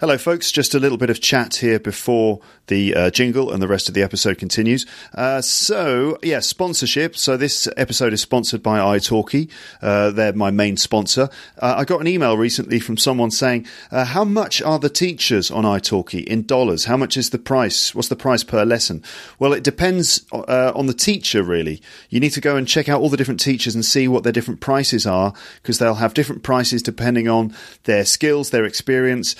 Hello, folks. Just a little bit of chat here before the uh, jingle and the rest of the episode continues. Uh, so, yeah, sponsorship. So, this episode is sponsored by italki. Uh, they're my main sponsor. Uh, I got an email recently from someone saying, uh, How much are the teachers on italki in dollars? How much is the price? What's the price per lesson? Well, it depends uh, on the teacher, really. You need to go and check out all the different teachers and see what their different prices are because they'll have different prices depending on their skills, their experience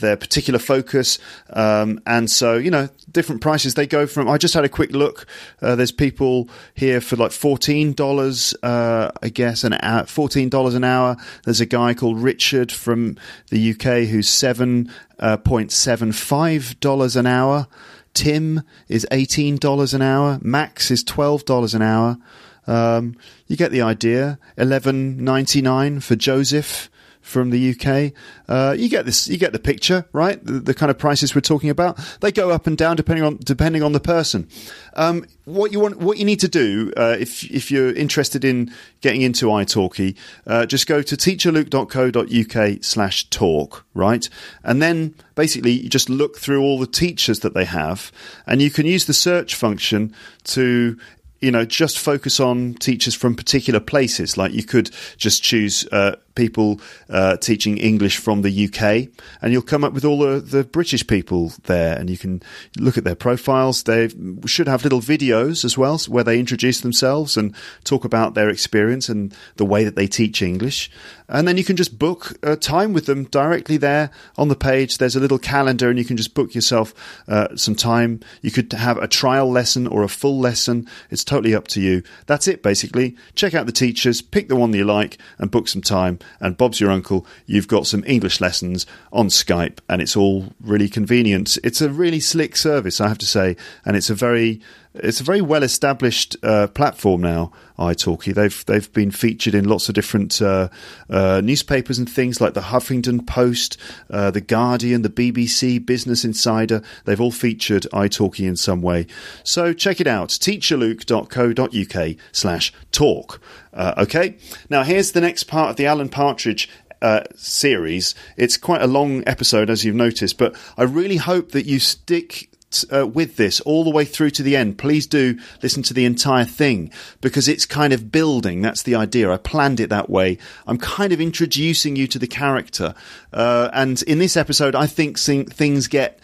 their particular focus. Um, and so, you know, different prices they go from. I just had a quick look. Uh, there's people here for like fourteen dollars, uh, I guess, an hour, fourteen dollars an hour. There's a guy called Richard from the UK who's $7.75 an hour. Tim is eighteen dollars an hour. Max is twelve dollars an hour. Um, you get the idea. Eleven ninety nine for Joseph from the UK. Uh, you get this, you get the picture, right? The, the, kind of prices we're talking about. They go up and down depending on depending on the person. Um, what you want, what you need to do uh, if if you're interested in getting into italki, uh, just go to teacherluke.co.uk/talk, right? And then basically you just look through all the teachers that they have, and you can use the search function to you know, just focus on teachers from particular places. Like you could just choose uh, people uh, teaching English from the UK, and you'll come up with all the, the, British people there, and you can look at their profiles. They should have little videos as well where they introduce themselves and talk about their experience and the way that they teach English. And then you can just book uh, time with them directly there on the page. There's a little calendar, and you can just book yourself uh, some time. You could have a trial lesson or a full lesson. It's totally up to you. That's it, basically. Check out the teachers, pick the one that you like, and book some time and Bob's your uncle, you've got some English lessons on Skype, and it's all really convenient. It's a really slick service, I have to say, and it's a very it's a very well established uh, platform now. italki they've they've been featured in lots of different uh, uh, newspapers and things like the Huffington Post, uh, the Guardian, the BBC, Business Insider. They've all featured italki in some way. So check it out: teacherluke.co.uk/slash talk. Uh, okay, now here's the next part of the Alan Partridge uh, series. It's quite a long episode, as you've noticed, but I really hope that you stick uh, with this all the way through to the end. Please do listen to the entire thing because it's kind of building. That's the idea. I planned it that way. I'm kind of introducing you to the character. Uh, and in this episode, I think things get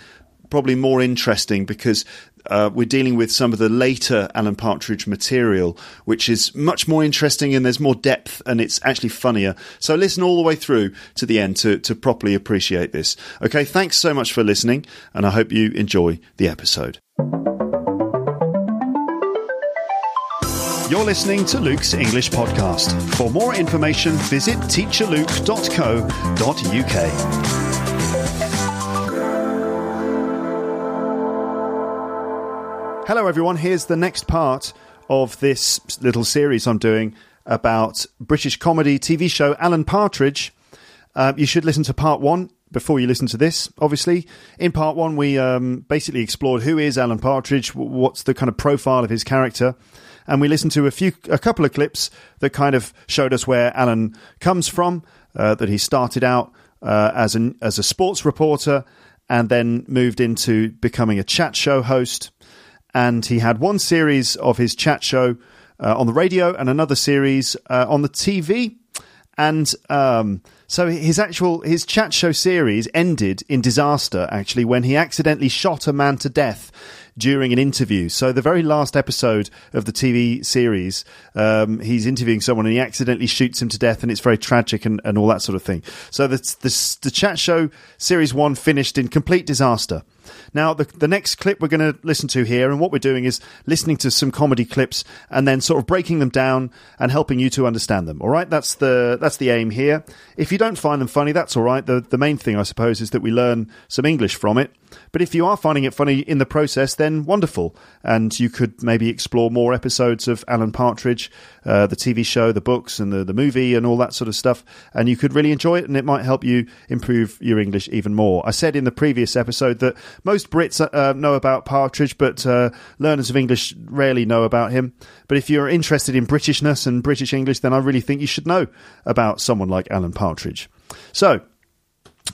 probably more interesting because uh, we're dealing with some of the later Alan Partridge material, which is much more interesting and there's more depth and it's actually funnier. So listen all the way through to the end to, to properly appreciate this. Okay, thanks so much for listening, and I hope you enjoy the episode. You're listening to Luke's English Podcast. For more information, visit teacherluke.co.uk. Hello, everyone. Here's the next part of this little series I'm doing about British comedy TV show Alan Partridge. Uh, you should listen to part one before you listen to this. Obviously, in part one, we um, basically explored who is Alan Partridge, what's the kind of profile of his character, and we listened to a few, a couple of clips that kind of showed us where Alan comes from. Uh, that he started out uh, as an as a sports reporter and then moved into becoming a chat show host and he had one series of his chat show uh, on the radio and another series uh, on the TV. And um, so his actual his chat show series ended in disaster. Actually, when he accidentally shot a man to death during an interview. So the very last episode of the TV series, um, he's interviewing someone and he accidentally shoots him to death, and it's very tragic and, and all that sort of thing. So the, the, the chat show series one finished in complete disaster. Now, the, the next clip we're going to listen to here, and what we're doing is listening to some comedy clips and then sort of breaking them down and helping you to understand them. All right, that's the that's the aim here. If you don't find them funny, that's all right. The the main thing, I suppose, is that we learn some English from it. But if you are finding it funny in the process, then wonderful. And you could maybe explore more episodes of Alan Partridge, uh, the TV show, the books, and the, the movie, and all that sort of stuff. And you could really enjoy it, and it might help you improve your English even more. I said in the previous episode that most Brits uh, know about Partridge, but uh, learners of English rarely know about him. But if you're interested in Britishness and British English, then I really think you should know about someone like Alan Partridge. So,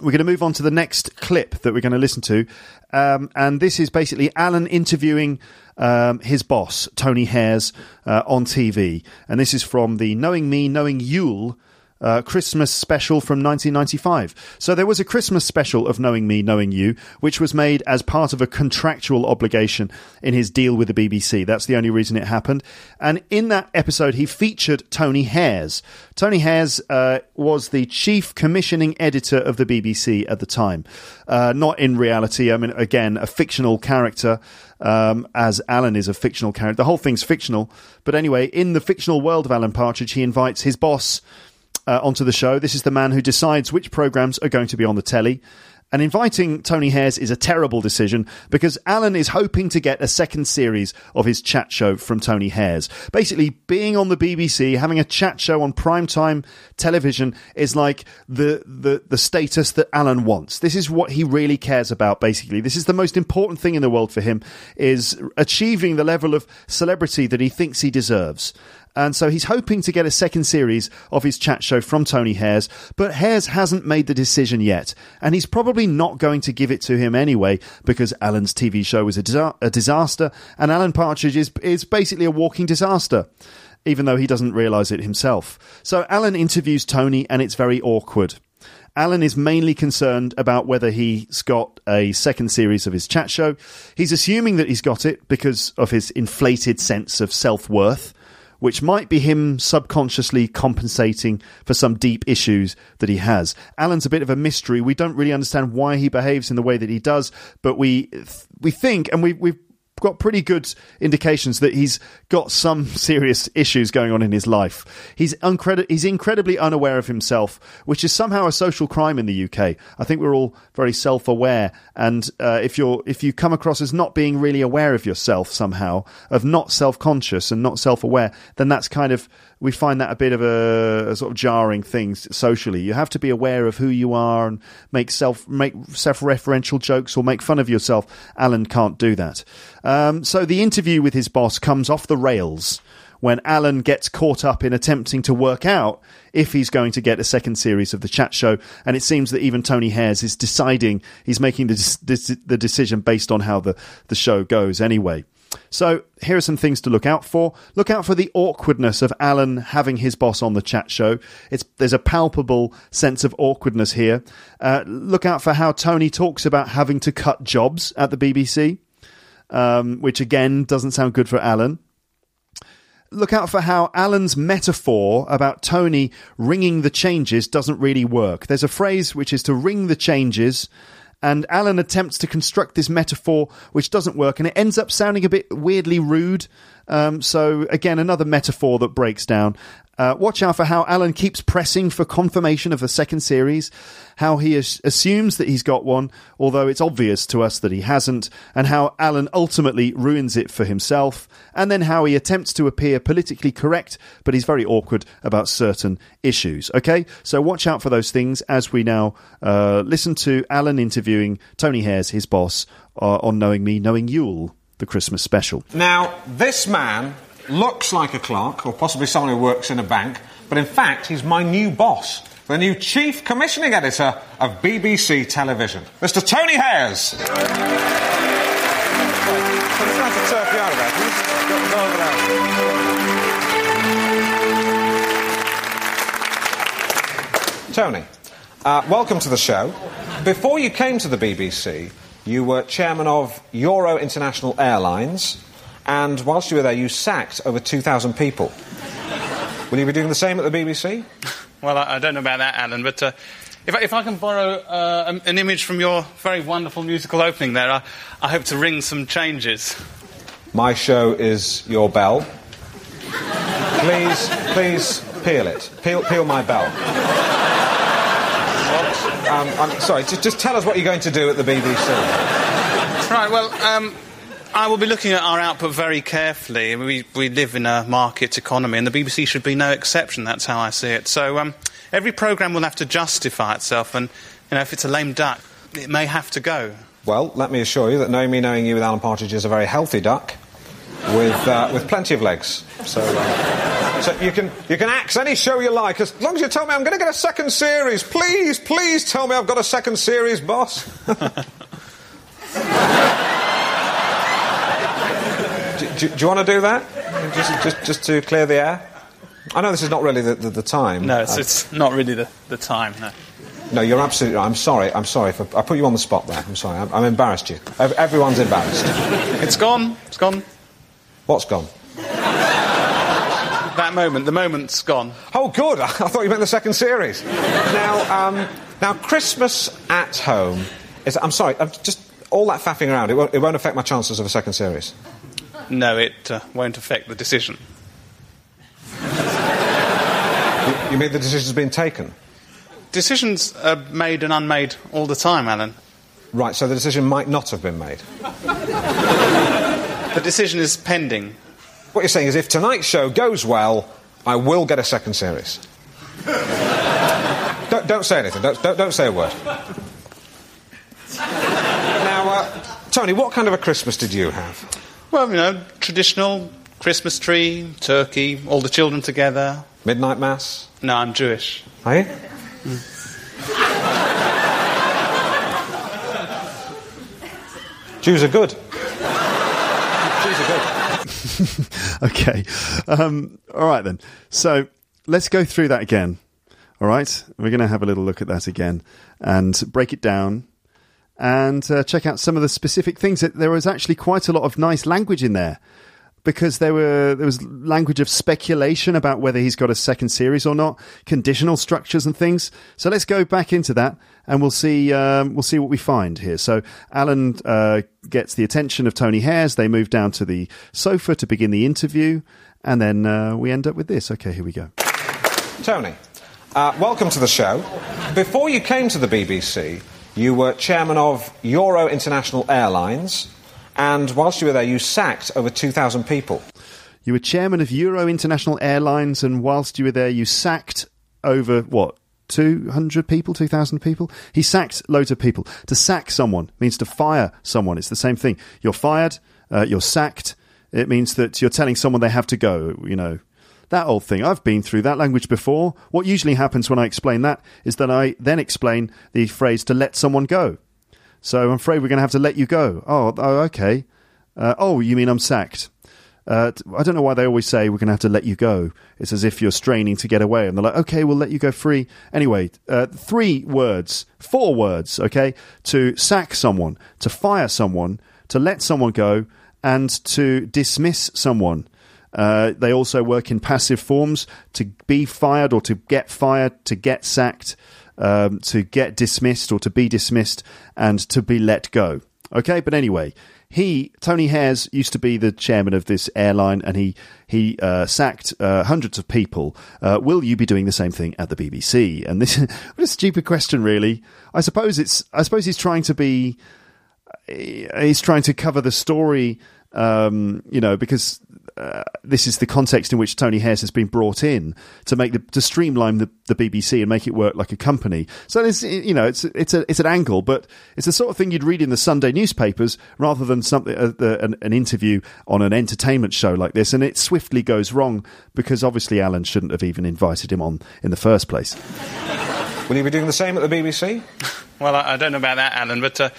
we're going to move on to the next clip that we're going to listen to. Um, and this is basically Alan interviewing um, his boss, Tony Hayers, uh, on TV. And this is from the Knowing Me, Knowing Yule uh, Christmas special from 1995. So there was a Christmas special of Knowing Me, Knowing You, which was made as part of a contractual obligation in his deal with the BBC. That's the only reason it happened. And in that episode, he featured Tony Hayers. Tony Hayers uh, was the chief commissioning editor of the BBC at the time. Uh, not in reality, I mean, again, a fictional character. Um, as Alan is a fictional character. The whole thing's fictional. But anyway, in the fictional world of Alan Partridge, he invites his boss, uh, onto the show. This is the man who decides which programs are going to be on the telly. And inviting Tony Hayers is a terrible decision because Alan is hoping to get a second series of his chat show from Tony Hayers. Basically, being on the BBC, having a chat show on primetime television is like the, the, the status that Alan wants. This is what he really cares about, basically. This is the most important thing in the world for him, is achieving the level of celebrity that he thinks he deserves. And so he's hoping to get a second series of his chat show from Tony Hayers, but Hayers hasn't made the decision yet. And he's probably not going to give it to him anyway, because Alan's TV show was a, a disaster, and Alan Partridge is, is basically a walking disaster even though he doesn't realize it himself. So Alan interviews Tony, and it's very awkward. Alan is mainly concerned about whether he's got a second series of his chat show. He's assuming that he's got it because of his inflated sense of self worth which might be him subconsciously compensating for some deep issues that he has. Alan's a bit of a mystery. We don't really understand why he behaves in the way that he does, but we we think, and we we've got pretty good indications that he's got some serious issues going on in his life. He's, uncredi- he's incredibly unaware of himself, which is somehow a social crime in the UK. I think we're all very self-aware, and uh, if you're if you come across as not being really aware of yourself somehow, of not self-conscious and not self-aware, then that's kind of we find that a bit of a, a, sort of jarring thing socially. You have to be aware of who you are and make self make self-referential jokes or make fun of yourself. Alan can't do that. Um, so the interview with his boss comes off the rails when Alan gets caught up in attempting to work out if he's going to get a second series of the chat show. And it seems that even Tony Hayers is deciding he's making the, the decision based on how the, the show goes anyway. So here are some things to look out for. Look out for the awkwardness of Alan having his boss on the chat show. It's, there's a palpable sense of awkwardness here. Uh, look out for how Tony talks about having to cut jobs at the BBC, um, which again doesn't sound good for Alan. Look out for how Alan's metaphor about Tony ringing the changes doesn't really work. There's a phrase which is to ring the changes and Alan attempts to construct this metaphor which doesn't work, and it ends up sounding a bit weirdly rude. Um, so again, another metaphor that breaks down. Uh, watch out for how Alan keeps pressing for confirmation of the second series, how he as- assumes that he's got one, although it's obvious to us that he hasn't, and how Alan ultimately ruins it for himself, and then how he attempts to appear politically correct, but he's very awkward about certain issues. Okay, so watch out for those things as we now uh, listen to Alan interviewing Tony Hayers, his boss, uh, on Knowing Me, Knowing Yule, the Christmas special. Now, this man looks like a clerk, or possibly someone who works in a bank, but in fact, he's my new boss, the new chief commissioning editor of BBC Television, Mr. Tony Hayers. Tony, uh, welcome to the show. Before you came to the BBC, you were chairman of Euro International Airlines, and whilst you were there, you sacked over 2,000 people. Will you be doing the same at the BBC? Well, I, I don't know about that, Alan, but uh, if, I, if I can borrow uh, an- image from your very wonderful musical opening there, I, I hope to ring some changes. My show is your bell. Please, please peel it. Peel, peel my bell. Um, I'm sorry, just, just tell us what you're going to do at the BBC. Right, well, um, I will be looking at our output very carefully. We, we live in a market economy, and the BBC should be no exception. That's how I see it. So um, every programme will have to justify itself, and you know, if it's a lame duck, it may have to go. Well, let me assure you that knowing me, knowing you with Alan Partridge is a very healthy duck with, uh, with plenty of legs. So, uh, so you, can, you can axe any show you like as long as you tell me I'm going to get a second series. Please, please tell me I've got a second series, boss. do, do, do you want to do that? Just, just, just to clear the air? I know this is not really the, the, the time. No, it's, Uh, it's not really the, the time, no. no, you're absolutely right. I'm sorry. I'm sorry. For, I put you on the spot there. I'm sorry. I'm, I'm embarrassed you. Everyone's embarrassed. It's gone. It's gone. What's gone? That moment, the moment's gone. Oh, good. I thought you meant the second series. now, um, now Christmas at home is. I'm sorry. I'm just all that faffing around. It won't, it won't affect my chances of a second series. No, it uh, won't affect the decision. You, you mean the decision's been taken? Decisions are made and unmade all the time, Alan. Right. So the decision might not have been made. The decision is pending. What you're saying is, if tonight's show goes well, I will get a second series. don't, don't say anything. Don't, don't, don't say a word. now, uh, Tony, what kind of a Christmas did you have? Well, you know, traditional Christmas tree, turkey, all the children together. Midnight mass? No, I'm Jewish. Are you? Jews are good. Okay. Um, all right, then. So let's go through that again. All right. We're going to have a little look at that again and break it down and uh, check out some of the specific things. That There was actually quite a lot of nice language in there because there were there was language of speculation about whether he's got a second series or not, conditional structures and things. So let's go back into that and we'll see um, we'll see what we find here. So Alan uh, gets the attention of Tony Hayers. They move down to the sofa to begin the interview, and then uh, we end up with this. Okay, here we go. Tony, uh, welcome to the show. Before you came to the BBC, you were chairman of Euro International Airlines, and whilst you were there, you sacked over 2,000 people. You were chairman of Euro International Airlines, and whilst you were there, you sacked over what? 200 people, 2,000 people? He sacked loads of people. To sack someone means to fire someone. It's the same thing. You're fired, uh, you're sacked. It means that you're telling someone they have to go, you know. That old thing. I've been through that language before. What usually happens when I explain that is that I then explain the phrase to let someone go. So I'm afraid we're going to have to let you go. Oh, oh okay. Uh, oh, you mean I'm sacked? Uh, I don't know why they always say we're going to have to let you go. It's as if you're straining to get away, and they're like, "Okay, we'll let you go free." Anyway, uh, three words, four words, okay, to sack someone, to fire someone, to let someone go, and to dismiss someone. Uh, they also work in passive forms to be fired or to get fired, to get sacked, um, to get dismissed or to be dismissed, and to be let go. Okay, but anyway, he Tony Hayers used to be the chairman of this airline, and he he uh, sacked uh, hundreds of people. Uh, will you be doing the same thing at the BBC? And this what a stupid question, really. I suppose it's I suppose he's trying to be he's trying to cover the story, um, you know, because uh, this is the context in which Tony Hayers has been brought in to make the to streamline the, the BBC and make it work like a company. So it's you know it's it's a it's an angle, but it's the sort of thing you'd read in the Sunday newspapers rather than something uh, the, an, an interview on an entertainment show like this. And it swiftly goes wrong because obviously Alan shouldn't have even invited him on in the first place. Will you be doing the same at the BBC? Well, I, I don't know about that, Alan, but uh,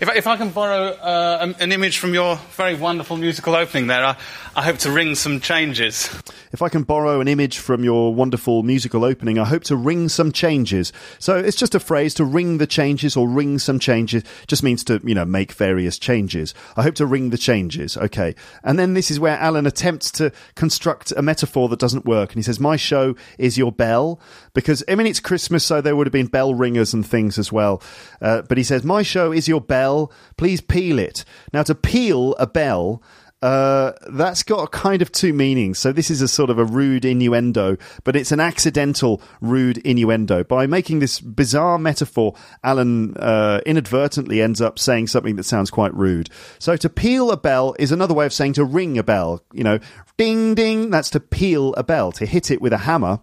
If, I- if I can borrow uh, an, an image from your very wonderful musical opening there, I, I hope to ring some changes. If I can borrow an image from your wonderful musical opening, I hope to ring some changes. So it's just a phrase to ring the changes or ring some changes. Just means to, you know, make various changes. I hope to ring the changes. Okay. And then this is where Alan attempts to construct a metaphor that doesn't work. And he says, My show is your bell. Because, I mean, it's Christmas, so there would have been bell ringers and things as well. Uh, but he says, My show is your bell. Please peel it. Now, to peel a bell, uh, that's got kind of two meanings. So this is a sort of a rude innuendo, but it's an accidental rude innuendo. By making this bizarre metaphor, Alan uh, inadvertently ends up saying something that sounds quite rude. So to peal a bell is another way of saying to ring a bell. You know, ding ding. That's to peal a bell, to hit it with a hammer.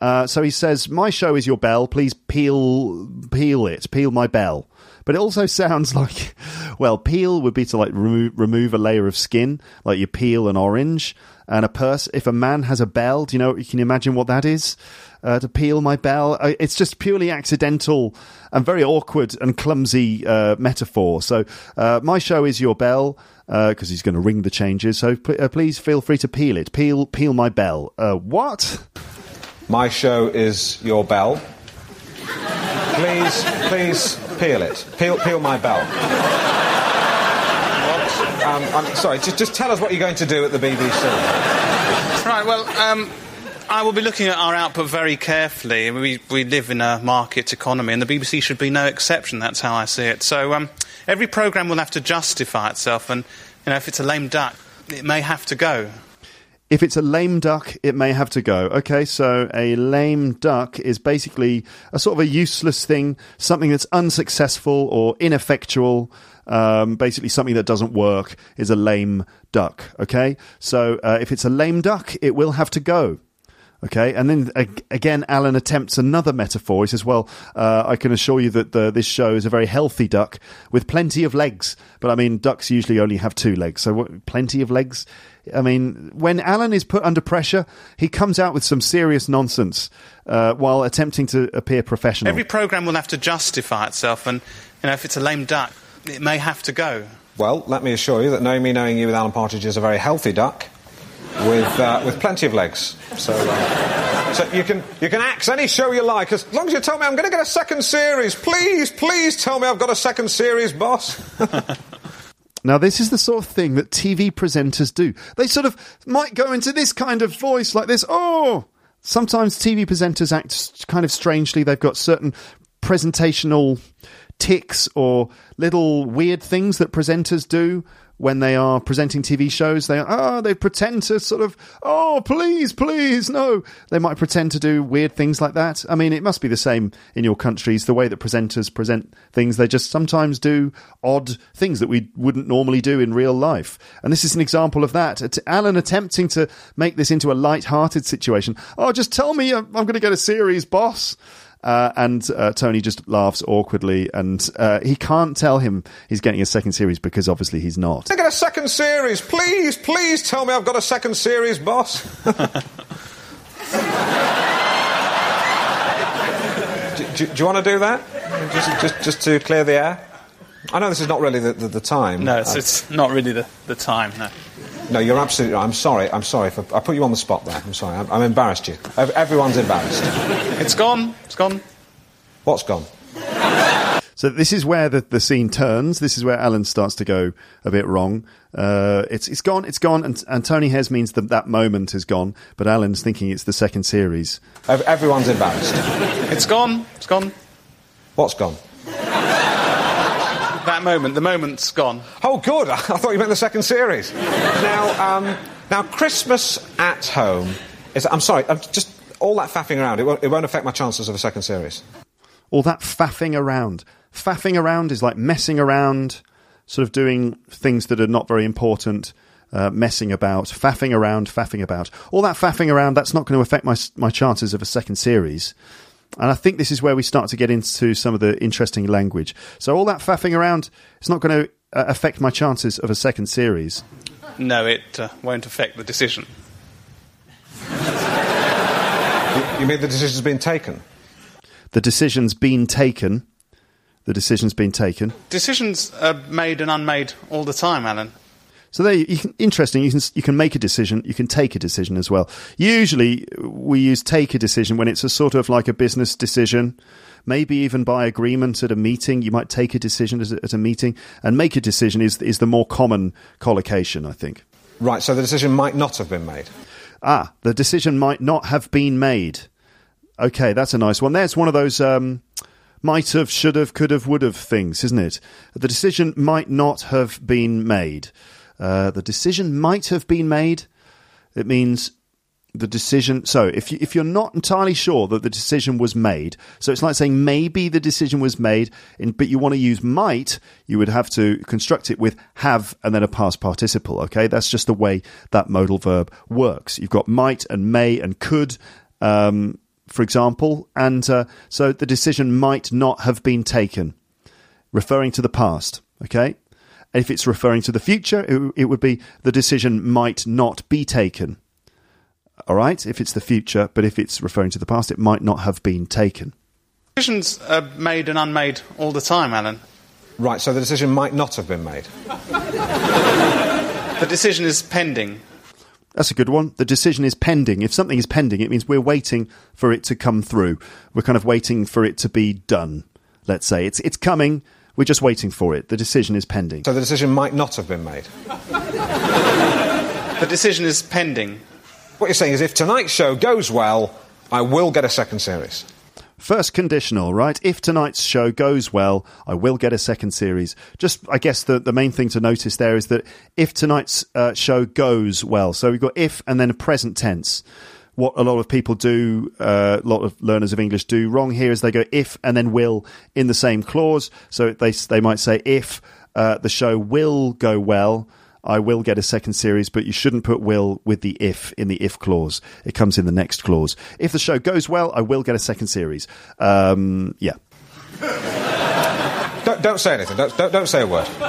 Uh, so he says, "My show is your bell. Please peel, peel it, peel my bell." But it also sounds like, well, peel would be to like remo- remove a layer of skin, like you peel an orange. And a person, if a man has a bell, do you know? You can imagine what that is. Uh, to peel my bell, uh, it's just purely accidental and very awkward and clumsy uh, metaphor. So uh, my show is your bell because he's going to ring the changes. So uh, please feel free to peel it. Peel, peel my bell. Uh, what? My show is your bell. Please, please peel it. Peel, peel my bell. Um, I'm sorry. Just, just tell us what you're going to do at the BBC. Right, well, um, I will be looking at our output very carefully. We, we live in a market economy, and the BBC should be no exception. That's how I see it. So um, every programme will have to justify itself, and you know, if it's a lame duck, it may have to go. If it's a lame duck, it may have to go. Okay, so a lame duck is basically a sort of a useless thing, something that's unsuccessful or ineffectual. Um, basically, something that doesn't work is a lame duck. Okay, so uh, if it's a lame duck, it will have to go. Okay, and then again, Alan attempts another metaphor. He says, "Well, uh, I can assure you that the, this show is a very healthy duck with plenty of legs. But I mean, ducks usually only have two legs, so what, plenty of legs. I mean, when Alan is put under pressure, he comes out with some serious nonsense uh, while attempting to appear professional. Every programme will have to justify itself, and you know, if it's a lame duck, it may have to go. Well, let me assure you that knowing me, knowing you with Alan Partridge is a very healthy duck with, uh, with plenty of legs. So, uh, so you, can, you can axe any show you like as long as you tell me I'm going to get a second series. Please, please tell me I've got a second series, boss. Now, this is the sort of thing that TV presenters do. They sort of might go into this kind of voice like this. Oh, sometimes TV presenters act kind of strangely. They've got certain presentational tics or little weird things that presenters do when they are presenting TV shows. They oh, they pretend to sort of oh, please, please, no. They might pretend to do weird things like that. I mean, it must be the same in your countries. The way that presenters present things, they just sometimes do odd things that we wouldn't normally do in real life. And this is an example of that. At- Alan attempting to make this into a light-hearted situation. Oh, just tell me uh, I'm, I'm going to get a series, boss. Uh, and uh, Tony just laughs awkwardly, and uh, he can't tell him he's getting a second series because obviously he's not. I get a second series. Please, please tell me I've got a second series, boss. do, do, do you want to do that? Just, just, just to clear the air? I know this is not really the, the, the time. No, it's, Uh, it's not really the, the time. No. No, you're absolutely right. I'm sorry. I'm sorry. For, I put you on the spot there. I'm sorry. I'm, I'm embarrassed you. Everyone's embarrassed. It's gone. It's gone. What's gone? So this is where the, the scene turns. This is where Alan starts to go a bit wrong. Uh, it's it's gone, it's gone, and, and Tony Hayers means that that moment is gone, but Alan's thinking it's the second series. Everyone's embarrassed. It's gone. It's gone. What's gone? That moment. The moment's gone. Oh, good. I thought you meant the second series. now, um, now, Christmas at home is. I'm sorry. I'm just all that faffing around. It won't, it won't affect my chances of a second series. All that faffing around. Faffing around is like messing around, sort of doing things that are not very important. Uh, messing about, faffing around, faffing about. All that faffing around, that's not going to affect my my chances of a second series. And I think this is where we start to get into some of the interesting language. So all that faffing around, it's not going to uh, affect my chances of a second series. No, it uh, won't affect the decision. You, you mean the decision's been taken? The decision's been taken. The decision's been taken. Decisions are made and unmade all the time, Alan. So there, you can, interesting. You can you can make a decision. You can take a decision as well. Usually, we use take a decision when it's a sort of like a business decision, maybe even by agreement at a meeting. You might take a decision at a, at a meeting, and make a decision is is the more common collocation, I think. Right, so the decision might not have been made. Ah, the decision might not have been made. Okay, that's a nice one. There's one of those um, might have, should have, could have, would have things, isn't it? The decision might not have been made. Uh, the decision might have been made. It means the decision. So if you, if you're not entirely sure that the decision was made, so it's like saying maybe the decision was made, in, but you want to use might, you would have to construct it with have and then a past participle. Okay, that's just the way that modal verb works. You've got might and may and could. Um, for example, and uh, so the decision might not have been taken, referring to the past. Okay, if it's referring to the future, it, it would be the decision might not be taken. All right, if it's the future, but if it's referring to the past, it might not have been taken. Decisions are made and unmade all the time, Alan. Right, so the decision might not have been made. The decision is pending. That's a good one. The decision is pending. If something is pending, it means we're waiting for it to come through. We're kind of waiting for it to be done. Let's say it's it's coming. We're just waiting for it. The decision is pending. So the decision might not have been made. The decision is pending. What you're saying is if tonight's show goes well, I will get a second series. First conditional, right? If tonight's show goes well, I will get a second series. Just, I guess the, the main thing to notice there is that if tonight's uh, show goes well, so we've got if and then a present tense. What a lot of people do, uh, a lot of learners of English do wrong here is they go if and then will in the same clause. So they they might say if uh, the show will go well, I will get a second series, but you shouldn't put will with the if in the if clause. It comes in the next clause. If the show goes well, I will get a second series. Um, yeah. Don't, don't say anything. Don't, don't, don't say a word.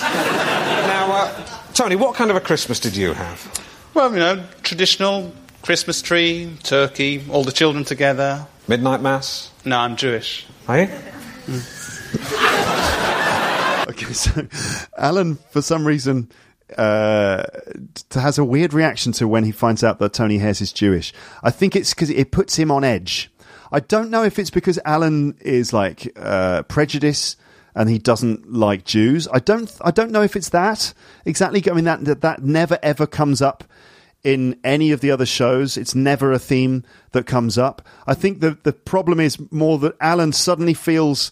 now, uh, Tony, what kind of a Christmas did you have? Well, you know, traditional Christmas tree, turkey, all the children together. Midnight Mass? No, I'm Jewish. Are you? Okay, so Alan, for some reason, uh, has a weird reaction to when he finds out that Tony Hayers is Jewish. I think it's because it puts him on edge. I don't know if it's because Alan is like uh, prejudice and he doesn't like Jews. I don't. I don't know if it's that exactly. I mean, that that, that never ever comes up in any of the other shows. It's never a theme that comes up. I think the the problem is more that Alan suddenly feels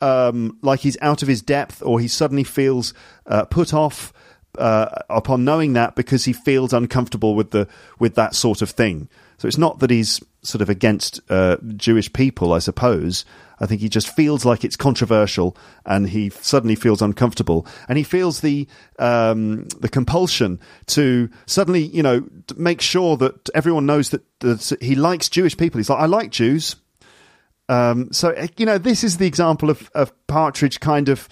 um, like he's out of his depth, or he suddenly feels uh, put off uh, upon knowing that because he feels uncomfortable with the with that sort of thing. So it's not that he's sort of against uh, Jewish people, I suppose. I think he just feels like it's controversial, and he suddenly feels uncomfortable, and he feels the um, the compulsion to suddenly, you know, make sure that everyone knows that, that he likes Jewish people. He's like, I like Jews. Um, so uh, you know, this is the example of, of Partridge kind of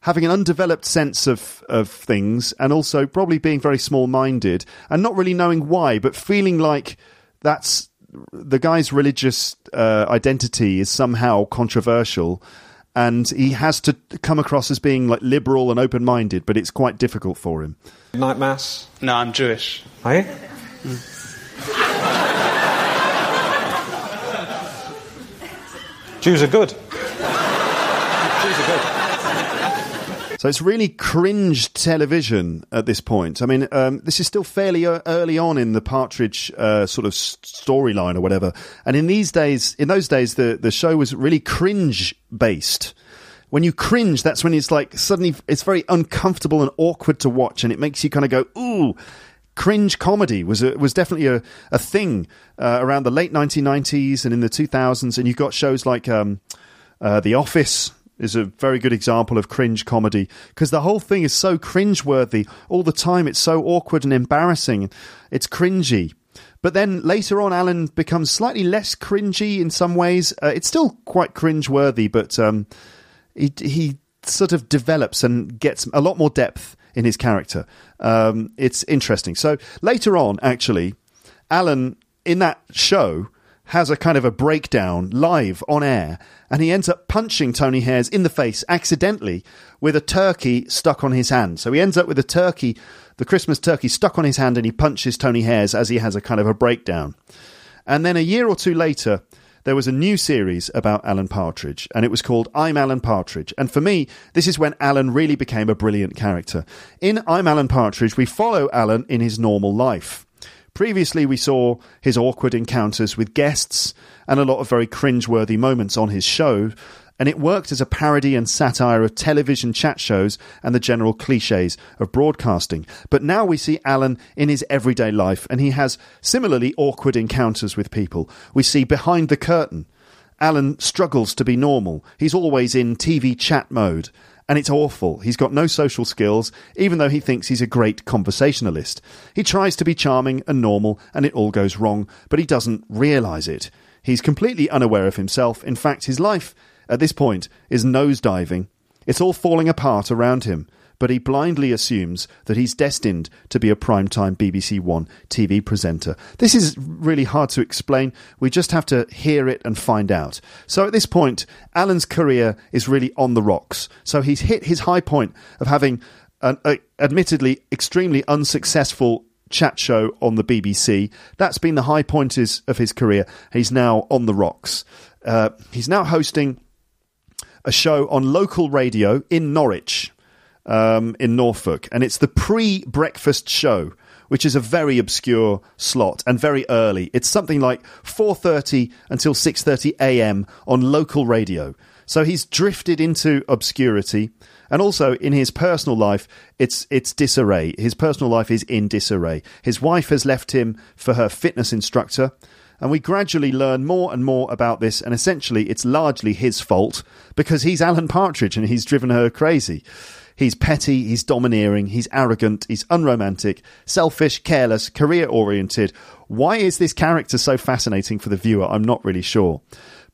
having an undeveloped sense of of things, and also probably being very small minded and not really knowing why, but feeling like that's the guy's religious uh, identity is somehow controversial. And he has to come across as being like liberal and open minded, but it's quite difficult for him. Midnight Mass? No, I'm Jewish. Are you? Jews are good. Jews are good. So it's really cringe television at this point. I mean, um, this is still fairly uh, early on in the Partridge uh, sort of storyline or whatever. And in these days, in those days, the the show was really cringe based. When you cringe, that's when it's like suddenly it's very uncomfortable and awkward to watch, and it makes you kind of go, ooh. Cringe comedy was a, was definitely a, a thing uh, around the late 1990s and in the 2000s, and you've got shows like um, uh, The Office, is a very good example of cringe comedy because the whole thing is so cringe-worthy all the time. It's so awkward and embarrassing. It's cringy. But then later on, Alan becomes slightly less cringy in some ways. Uh, it's still quite cringe-worthy, but um, he, he sort of develops and gets a lot more depth in his character. Um, it's interesting. So later on, actually, Alan in that show has a kind of a breakdown live on air, and he ends up punching Tony Hayers in the face accidentally with a turkey stuck on his hand. So he ends up with a turkey, the Christmas turkey, stuck on his hand, and he punches Tony Hayers as he has a kind of a breakdown. And then a year or two later, there was a new series about Alan Partridge, and it was called I'm Alan Partridge. And for me, this is when Alan really became a brilliant character. In I'm Alan Partridge, we follow Alan in his normal life. Previously, we saw his awkward encounters with guests and a lot of very cringe-worthy moments on his show, and it worked as a parody and satire of television chat shows and the general cliches of broadcasting. But now we see Alan in his everyday life, and he has similarly awkward encounters with people. We see behind the curtain. Alan struggles to be normal. He's always in TV chat mode and it's awful. He's got no social skills, even though he thinks he's a great conversationalist. He tries to be charming and normal, and it all goes wrong, but he doesn't realise it. He's completely unaware of himself. In fact, his life, at this point, is nosediving. It's all falling apart around him but he blindly assumes that he's destined to be a primetime BBC One TV presenter. This is really hard to explain. We just have to hear it and find out. So at this point, Alan's career is really on the rocks. So he's hit his high point of having an admittedly extremely unsuccessful chat show on the BBC. That's been the high point is, of his career. He's now on the rocks. Uh, he's now hosting a show on local radio in Norwich um, in Norfolk, and it's the pre-breakfast show, which is a very obscure slot and very early. It's something like 4:30 until 6:30 a.m. on local radio. So he's drifted into obscurity, and also in his personal life, it's it's disarray. His personal life is in disarray. His wife has left him for her fitness instructor. And we gradually learn more and more about this, and essentially it's largely his fault because he's Alan Partridge and he's driven her crazy. He's petty, he's domineering, he's arrogant, he's unromantic, selfish, careless, career oriented. Why is this character so fascinating for the viewer? I'm not really sure.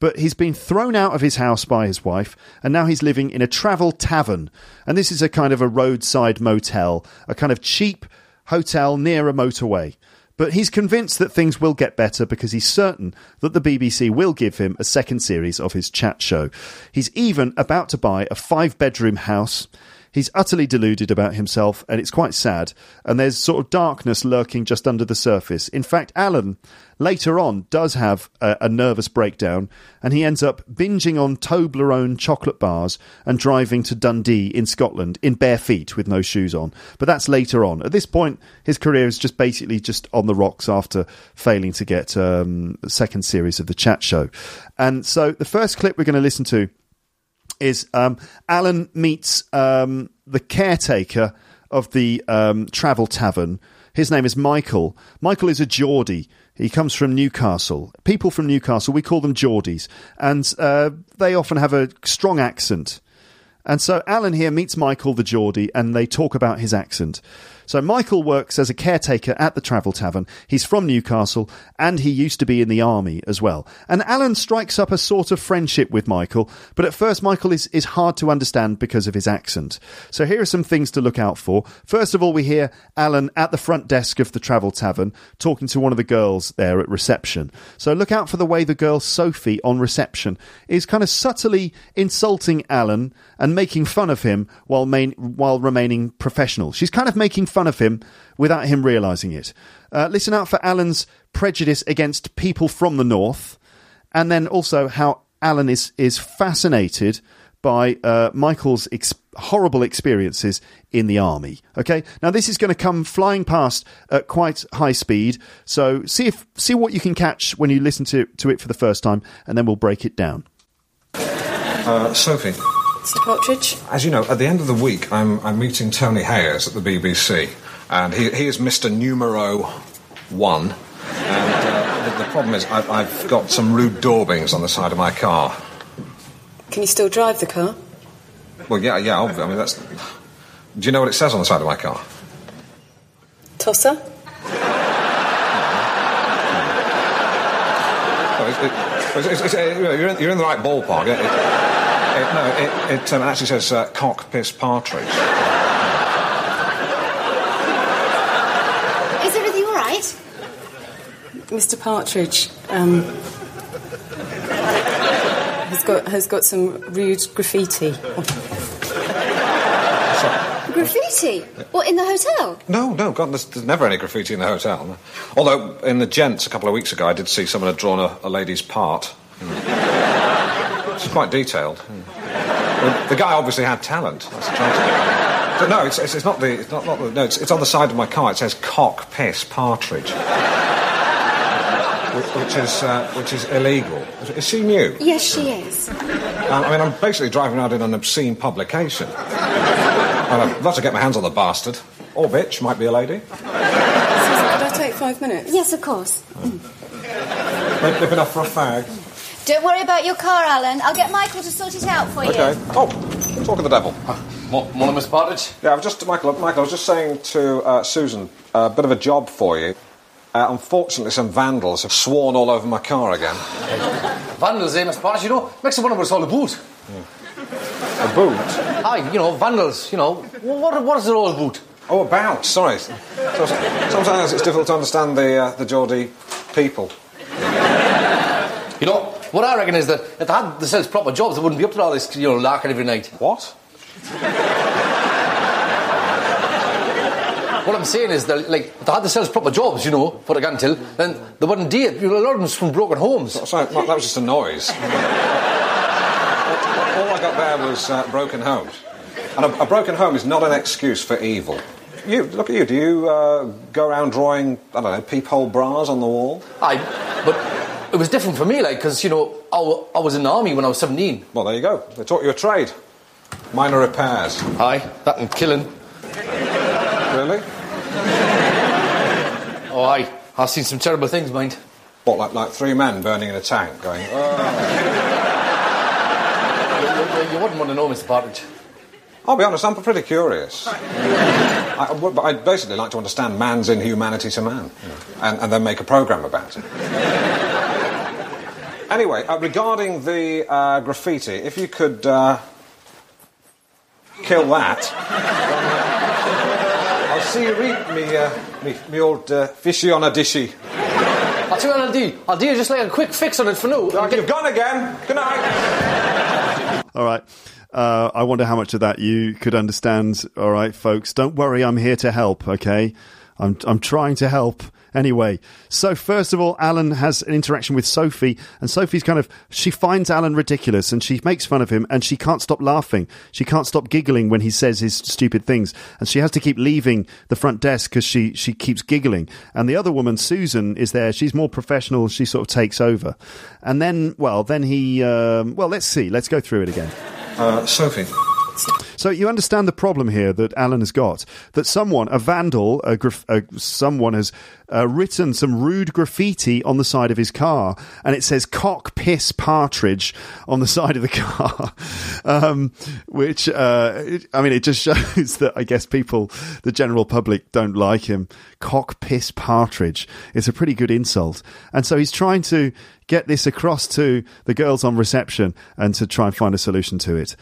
But he's been thrown out of his house by his wife, and now he's living in a travel tavern. And this is a kind of a roadside motel, a kind of cheap hotel near a motorway. But he's convinced that things will get better because he's certain that the BBC will give him a second series of his chat show. He's even about to buy a five bedroom house He's utterly deluded about himself, and it's quite sad. And there's sort of darkness lurking just under the surface. In fact, Alan later on does have a, a nervous breakdown, and he ends up binging on Toblerone chocolate bars and driving to Dundee in Scotland in bare feet with no shoes on. But that's later on. At this point, his career is just basically just on the rocks after failing to get um, the second series of the chat show. And so the first clip we're going to listen to is um, Alan meets um, the caretaker of the um, travel tavern. His name is Michael. Michael is a Geordie. He comes from Newcastle. People from Newcastle, we call them Geordies, and uh, they often have a strong accent. And so Alan here meets Michael the Geordie, and they talk about his accent. So Michael works as a caretaker at the Travel Tavern. He's from Newcastle and he used to be in the army as well. And Alan strikes up a sort of friendship with Michael, but at first Michael is, is hard to understand because of his accent. So here are some things to look out for. First of all, we hear Alan at the front desk of the Travel Tavern talking to one of the girls there at reception. So look out for the way the girl Sophie on reception is kind of subtly insulting Alan and making fun of him while main, while remaining professional. She's kind of making fun of him without him realizing it. Uh, listen out for Alan's prejudice against people from the north, and then also how Alan is is fascinated by uh, Michael's ex- horrible experiences in the army. Okay, now this is going to come flying past at quite high speed, so see if see what you can catch when you listen to to it for the first time, and then we'll break it down. Uh, Sophie. Mr. Partridge? As you know, at the end of the week, I'm, I'm meeting Tony Hayers at the BBC, and he, he is Mr. Numero One. And uh, the, the, problem is, I, I've got some rude daubings on the side of my car. Can you still drive the car? Well, yeah, yeah. I mean, that's. Do you know what it says on the side of my car? Tosser? It's, it's, it's, you're, in, you're, in, the right ballpark. It, it, no, it, it um, actually says uh, cock, piss, partridge. Is everything all right? Mr. Partridge, um, has got has got some rude graffiti. Graffiti? What, in the hotel? No, no, God, there's, there's never any graffiti in the hotel. Although, in the Gents a couple of weeks ago, I did see someone had drawn a, a lady's part. Mm. It's quite detailed. Mm. Well, the guy obviously had talent. That's the trouble. But no, it's, it's, it's not the. It's not, not the, no, it's, it's on the side of my car. It says cock, piss, partridge. Which, which is uh, which is illegal. Is she new? Yes, she is. Um, I mean, I'm basically driving around in an obscene publication. And I'd love to get my hands on the bastard. Or bitch, might be a lady. Could I take five minutes? Yes, of course. Maybe nip enough for a fag. Don't worry about your car, Alan. I'll get Michael to sort it out for you. Okay. Oh, talk of the devil. Morning, Miss Partridge. Yeah, I was just Michael. Michael, I was just saying to uh, Susan, a bit of a job for you. Uh, unfortunately, some vandals have sworn all over my car again. Vandals, eh, Miss Partridge? You know, makes me wonder what it's all about. A boot. Aye, you know, vandals, you know. What, what is it all about? Oh, about. Sorry. Sometimes it's difficult to understand the uh, the Geordie people. You know, what I reckon is that if they had themselves proper jobs, they wouldn't be up to all this, you know, larking every night. What? What I'm saying is that, like, if they had themselves proper jobs, you know, for the gantil, then they wouldn't date. You know, a lot of them's from broken homes. Sorry, Mark, that was just a noise. all I got there was uh, broken homes. And a, a broken home is not an excuse for evil. You, look at you. Do you uh, go around drawing, I don't know, peephole bras on the wall? Aye, but it was different for me, like, because, you know, I, I was in the army when I was 17. Well, there you go. They taught you a trade. Minor repairs. Aye, that and killing. Really? Oh, aye. I've seen some terrible things, mind. What, like, like three men burning in a tank going, oh. You, you wouldn't want to know, Mr. Partridge. I'll be honest, I'm pretty curious. I, but I'd basically like to understand man's inhumanity to man and, and then make a programme about it. Anyway, uh, regarding the uh, graffiti, if you could uh, kill that, I'll see you read me, uh, me, me old uh, fishy on a dishy. I'll tell you what I'll do. I'll do just like a quick fix on it for now. You've gone again. Good night. All right. Uh, I wonder how much of that you could understand. All right, folks. Don't worry. I'm here to help. Okay. I'm, I'm trying to help. Anyway, so first of all, Alan has an interaction with Sophie, and Sophie's kind of she finds Alan ridiculous, and she makes fun of him, and she can't stop laughing. She can't stop giggling when he says his stupid things, and she has to keep leaving the front desk because she she keeps giggling. And the other woman, Susan, is there. She's more professional. She sort of takes over, and then well, then he um, well, let's see. Let's go through it again. Uh, Sophie. So you understand the problem here that Alan has got. That someone, a vandal, a graf- someone has uh, written some rude graffiti on the side of his car, and it says "cock piss partridge" on the side of the car. um, which, uh, it- I mean, it just shows that I guess people, the general public, don't like him. Cock piss partridge. It's a pretty good insult, and so he's trying to get this across to the girls on reception and to try and find a solution to it.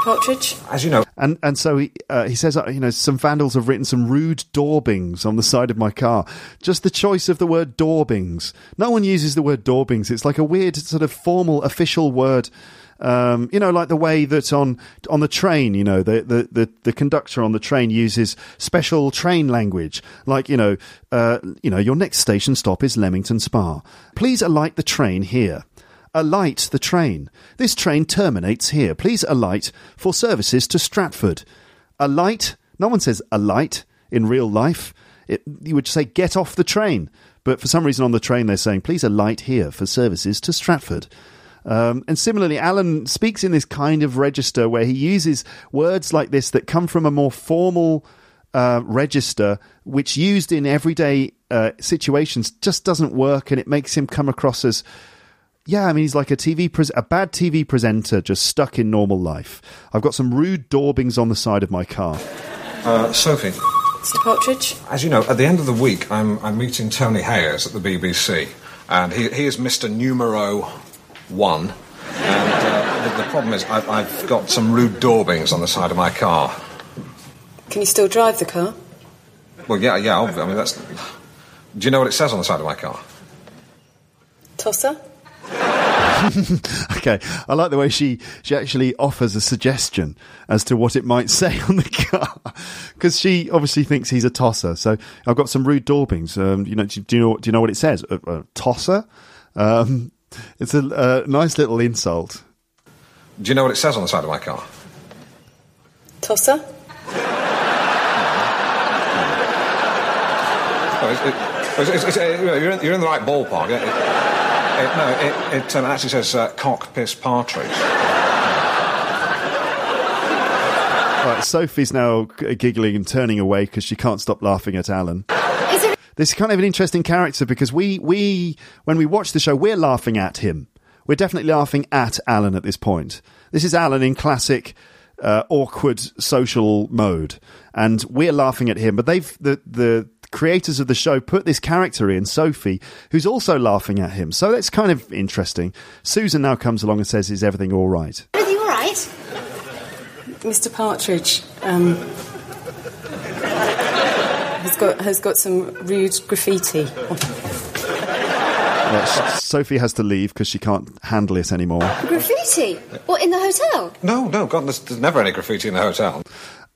Partridge? As you know, And and so he uh, he says, uh, you know, some vandals have written some rude daubings on the side of my car. Just the choice of the word daubings. No one uses the word daubings. It's like a weird sort of formal official word. Um, you know, like the way that on on the train, you know, the, the, the, the conductor on the train uses special train language, like you know, uh, you know, your next station stop is Leamington Spa. Please alight the train here. Alight the train. This train terminates here. Please alight for services to Stratford. Alight. No one says alight in real life. It, you would say get off the train. But for some reason on the train they're saying please alight here for services to Stratford. Um, and similarly, Alan speaks in this kind of register where he uses words like this that come from a more formal uh, register, which used in everyday uh, situations just doesn't work, and it makes him come across as yeah, I mean, he's like a TV pres- a bad TV presenter just stuck in normal life. I've got some rude daubings on the side of my car. uh, Sophie. Mr. Partridge? As you know, at the end of the week, I'm, I'm meeting Tony Hayers at the BBC, and he, he is Mr. Numero One. And uh, the, the problem is, I've, I've got some rude daubings on the side of my car. Can you still drive the car? Well, yeah, yeah. I mean, that's. Do you know what it says on the side of my car? Tosser? Okay, I like the way she she actually offers a suggestion as to what it might say on the car because she obviously thinks he's a tosser. So I've got some rude daubings. Um, you know, do, do you know do you know what it says? A, a tosser. Um, it's a, a nice little insult. Do you know what it says on the side of my car? Tosser? Oh, it's, it, it's, it's, you're, in, you're in the right ballpark. It, it, it, no, it, it um, actually says uh, cock, piss, partridge. Right, Sophie's now giggling and turning away because she can't stop laughing at Alan. Is it This is kind of an interesting character because we, we when we watch the show, we're laughing at him. We're definitely laughing at Alan at this point. This is Alan in classic uh, awkward social mode, and we're laughing at him. But they've the the creators of the show put this character in Sophie, who's also laughing at him. So that's kind of interesting. Susan now comes along and says, "Is everything all right?" everything all right? Mr. Partridge um, has got has got some rude graffiti. Uh, S- Sophie has to leave because she can't handle it anymore. Graffiti? What, in the hotel? No, no, God, there's, there's never any graffiti in the hotel.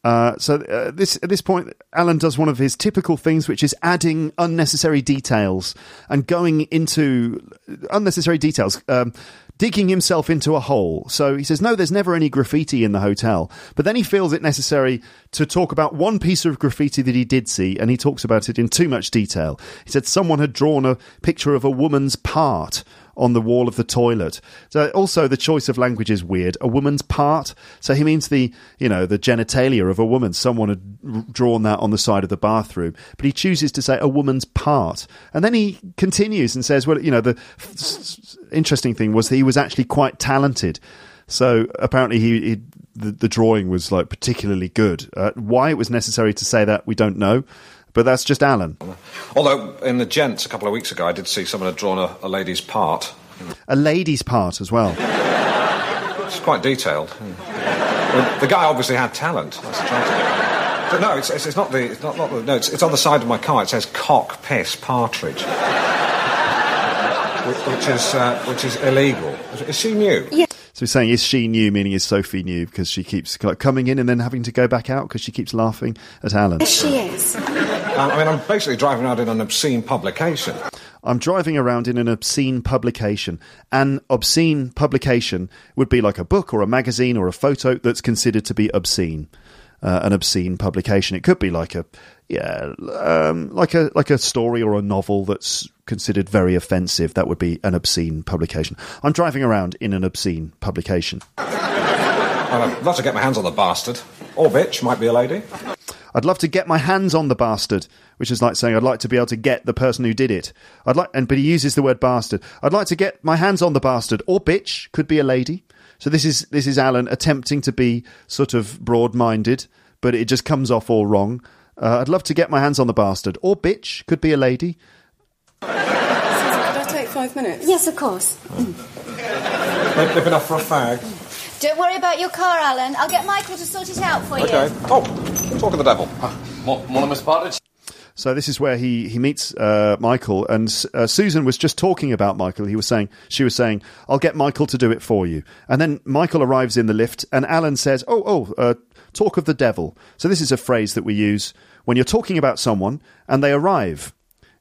Uh, so uh, this at this point, Alan does one of his typical things, which is adding unnecessary details and going into unnecessary details, um, digging himself into a hole. So he says, "No, there's never any graffiti in the hotel," but then he feels it necessary to talk about one piece of graffiti that he did see, and he talks about it in too much detail. He said someone had drawn a picture of a woman's part on the wall of the toilet. So also the choice of language is weird. A woman's part. So he means the you know the genitalia of a woman. Someone had drawn that on the side of the bathroom, but he chooses to say a woman's part, and then he continues and says, well, you know, the f- interesting thing was he was actually quite talented. So apparently he. he the, the drawing was like particularly good. Uh, why it was necessary to say that we don't know, but that's just Alan. Although, in the Gents a couple of weeks ago, I did see someone had drawn a, a lady's part. A lady's part as well. It's quite detailed. Well, the guy obviously had talent. That's the trouble. But no, it's, it's, it's not the. It's not, not the. No, it's, it's on the side of my car. It says cock, piss, partridge. which, which is uh, which is illegal. Is she new? Yeah. So he's saying, is she new? Meaning, is Sophie new? Because she keeps coming in and then having to go back out because she keeps laughing at Alan. Yes, she is. I mean, I'm basically driving around in an obscene publication. I'm driving around in an obscene publication. An obscene publication would be like a book or a magazine or a photo that's considered to be obscene. Uh, an obscene publication. It could be like a yeah, um, like a like a story or a novel that's considered very offensive. That would be an obscene publication. I'm driving around in an obscene publication. I'd love to get my hands on the bastard. Or bitch, might be a lady. I'd love to get my hands on the bastard, which is like saying I'd like to be able to get the person who did it. I'd like, and but he uses the word bastard. I'd like to get my hands on the bastard, or bitch could be a lady. So this is this is Alan attempting to be sort of broad-minded, but it just comes off all wrong. Uh, I'd love to get my hands on the bastard, or bitch could be a lady. Susan, could I take five minutes? Yes, of course. Nip nip enough for a fag. Don't worry about your car, Alan. I'll get Michael to sort it out for you. Okay. Oh, talk of the devil. Mo- Morning, Miss So this is where he he meets uh, Michael, and uh, Susan was just talking about Michael. He was saying she was saying, "I'll get Michael to do it for you." And then Michael arrives in the lift, and Alan says, "Oh, oh, uh, talk of the devil." So this is a phrase that we use when you're talking about someone and they arrive,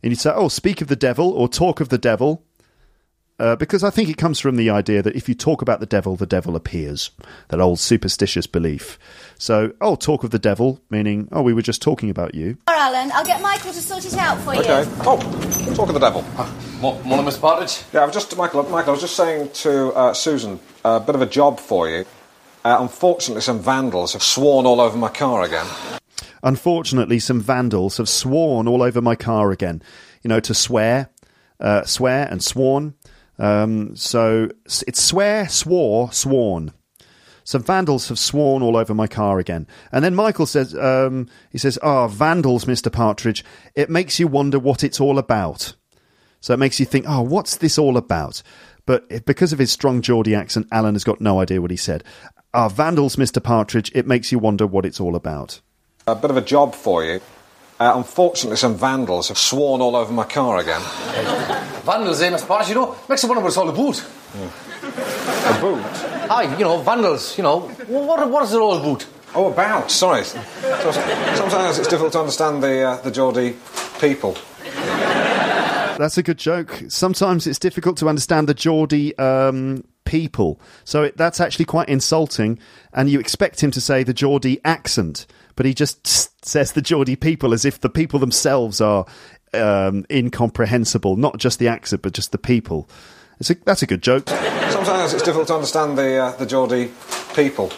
and you say, "Oh, speak of the devil" or "talk of the devil." Uh, because I think it comes from the idea that if you talk about the devil, the devil appears. That old superstitious belief. So, oh, talk of the devil, meaning, oh, we were just talking about you. Car, Alan. I'll get Michael to sort it out for Okay. you. Oh, talk of the devil. Mo- Morning, Miss Partridge. Yeah, I was just Michael. Michael, I was just saying to uh, Susan, a bit of a job for you. Uh, unfortunately, some vandals have sworn all over my car again. Unfortunately, some vandals have sworn all over my car again. You know, to swear, uh, swear and sworn. Um, so it's swear, swore, sworn. Some vandals have sworn all over my car again. And then Michael says, um, he says, "Ah, vandals, Mister Partridge. It makes you wonder what it's all about." So it makes you think, "Oh, what's this all about?" But because of his strong Geordie accent, Alan has got no idea what he said. Ah, vandals, Mister Partridge. It makes you wonder what it's all about. A bit of a job for you. Uh, unfortunately, some vandals have sworn all over my car again. Vandals, eh, Miss Partridge? You know, makes you wonder what it's all about. boot? Aye, you know, vandals, you know. What, what is it all about? Oh, about. Sorry. So- Sometimes it's difficult to understand the uh, the Geordie people. That's a good joke. Sometimes it's difficult to understand the Geordie um, people. So it, that's actually quite insulting, and you expect him to say the Geordie accent, but he just says the Geordie people as if the people themselves are um, incomprehensible, not just the accent, but just the people. It's a, that's a good joke. Sometimes it's difficult to understand the uh, the Geordie people.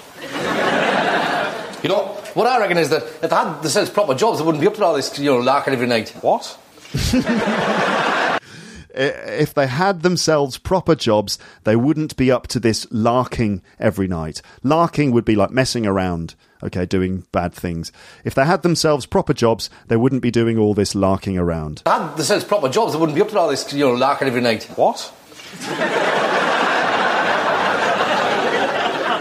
You know, what I reckon is that if they had themselves proper jobs, they wouldn't be up to all this, you know, larking every night. What? if they had themselves proper jobs, they wouldn't be up to this larking every night. Larking would be like messing around, okay, doing bad things. If they had themselves proper jobs, they wouldn't be doing all this larking around. If they had themselves proper jobs, they wouldn't be up to all this, you know, larking every night. What?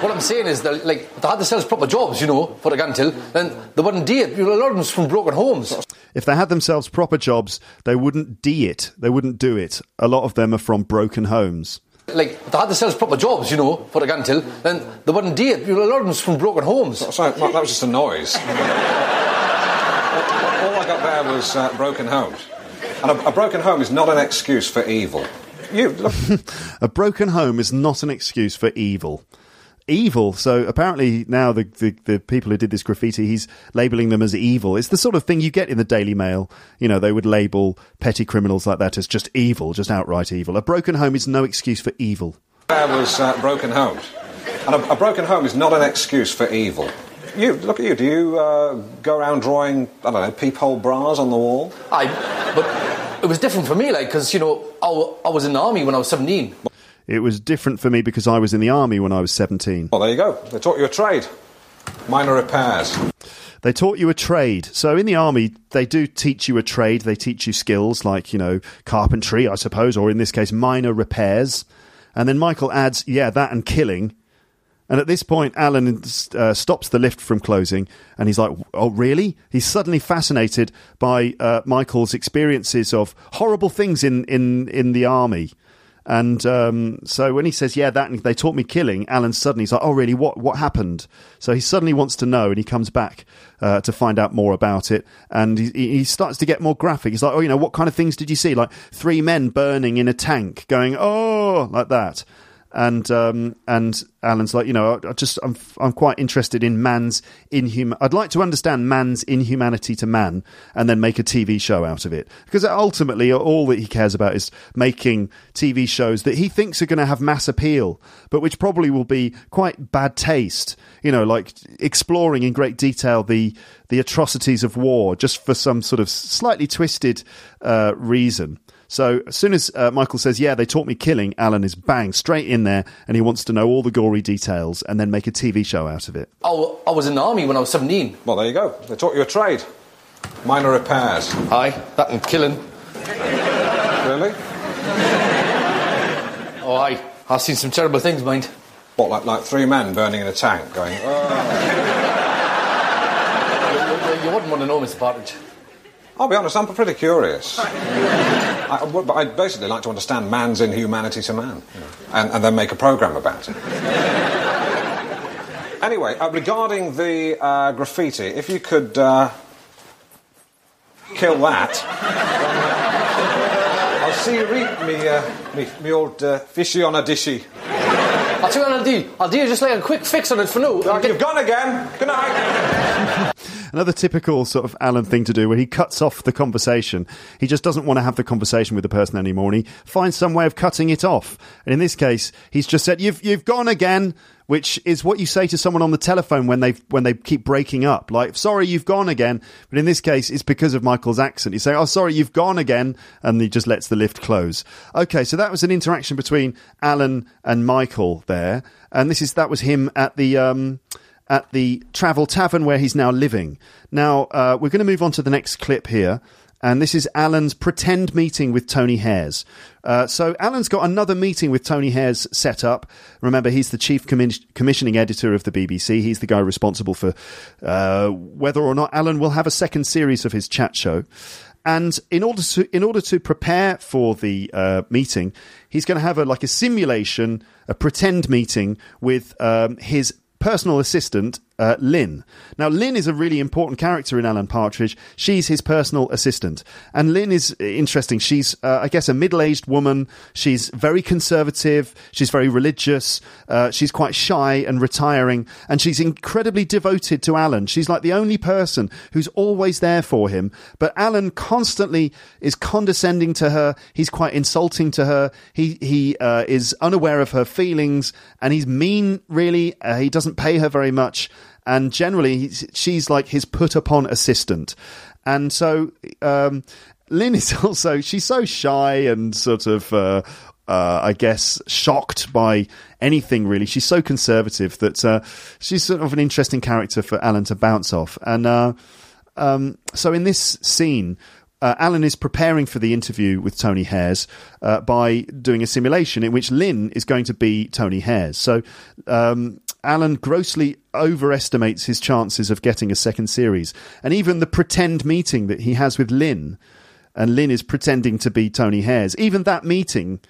What I'm saying is that, like, if they had themselves proper jobs, you know, for a can tell, then they wouldn't date. You know, a lot of them's from broken homes. If they had themselves proper jobs, they wouldn't D it. They wouldn't do it. A lot of them are from broken homes. Like, they had to themselves proper jobs, you know, for I can tell, then they weren't date. You know, a lot of them's from broken homes. Sorry, Mark, that was just a noise. all I got there was uh, broken homes. And a, a broken home is not an excuse for evil. You look, A broken home is not an excuse for evil. Evil. So apparently now the, the, the people who did this graffiti, he's labelling them as evil. It's the sort of thing you get in the Daily Mail. You know, they would label petty criminals like that as just evil, just outright evil. A broken home is no excuse for evil. there was uh, broken homes. And a, a broken home is not an excuse for evil. You look at you. Do you uh, go around drawing I don't know peephole bras on the wall? Aye, but it was different for me, like, because, you know, I, I was in the army when I was 17. It was different for me because I was in the army when I was 17. Well, there you go. They taught you a trade. Minor repairs. They taught you a trade. So in the army, they do teach you a trade. They teach you skills like, you know, carpentry, I suppose, or in this case, minor repairs. And then Michael adds, yeah, that and killing. And at this point, Alan uh, stops the lift from closing and he's like, Oh, really? He's suddenly fascinated by uh, Michael's experiences of horrible things in, in, in the army. And um, so when he says, "Yeah, that," they taught me killing, Alan suddenly he's like, "Oh, really? What what happened?" So he suddenly wants to know, and he comes back uh, to find out more about it. And he, he starts to get more graphic. He's like, "Oh, you know, what kind of things did you see? Like three men burning in a tank, going, oh, like that." And um, and Alan's like, you know, I, just I'm I'm quite interested in man's inhum. I'd like to understand man's inhumanity to man, and then make a TV show out of it. Because ultimately, all that he cares about is making TV shows that he thinks are going to have mass appeal, but which probably will be quite bad taste. You know, like exploring in great detail the the atrocities of war, just for some sort of slightly twisted uh, reason. So as soon as uh, Michael says, "Yeah, they taught me killing," Alan is bang straight in there, and he wants to know all the gory details and then make a TV show out of it. Oh, I was in the army when I was 17. Well, there you go. They taught you a trade. Minor repairs. Aye, that and killing. Really? Oh, aye. I've seen some terrible things, mind. What, like, like three men burning in a tank going, oh. You, you wouldn't want to know, Mr. Partridge. I'll be honest, I'm pretty curious. I, I would- but I'd basically like to understand man's inhumanity to man and, and then make a programme about it. anyway, uh, regarding the uh, graffiti, if you could uh, kill that, I'll see you read me, uh, me, me old uh, fishy on a dishy. I'll tell you what I'll do. I'll do just like a quick fix on it for now. You've gone again. Good night. Another typical sort of Alan thing to do where he cuts off the conversation. He just doesn't want to have the conversation with the person anymore and he finds some way of cutting it off. And in this case, he's just said, You've you've gone again, which is what you say to someone on the telephone when they when they keep breaking up. Like, sorry, you've gone again. But in this case, it's because of Michael's accent. He's saying, Oh, sorry, you've gone again, and he just lets the lift close. Okay, so that was an interaction between Alan and Michael there. And this is that was him at the um at the Travel Tavern where he's now living. Now, uh, we're going to move on to the next clip here. And this is Alan's pretend meeting with Tony Hayers. Uh, so Alan's got another meeting with Tony Hayers set up. Remember, he's the chief commis- commissioning editor of the BBC. He's the guy responsible for uh, whether or not Alan will have a second series of his chat show. And in order to in order to prepare for the uh, meeting, he's going to have a like a simulation, a pretend meeting with um, his personal assistant, uh, Lynn. Now, Lynn is a really important character in Alan Partridge. She's his personal assistant. And Lynn is interesting. She's, uh, I guess, a middle aged woman. She's very conservative. She's very religious. Uh, she's quite shy and retiring. And she's incredibly devoted to Alan. She's like the only person who's always there for him. But Alan constantly is condescending to her. He's quite insulting to her. He, he uh, is unaware of her feelings and he's mean, really. Uh, he doesn't pay her very much and generally he's, she's like his put upon assistant. And so um, Lynn is also she's so shy and sort of. Uh, uh, I guess shocked by anything really. She's so conservative that uh, she's sort of an interesting character for Alan to bounce off. And uh, um, so in this scene, uh, Alan is preparing for the interview with Tony Hayers uh, by doing a simulation in which Lynn is going to be Tony Hayers. So um, Alan grossly overestimates his chances of getting a second series. And even the pretend meeting that he has with Lynn, and Lynn is pretending to be Tony Hayers, even that meeting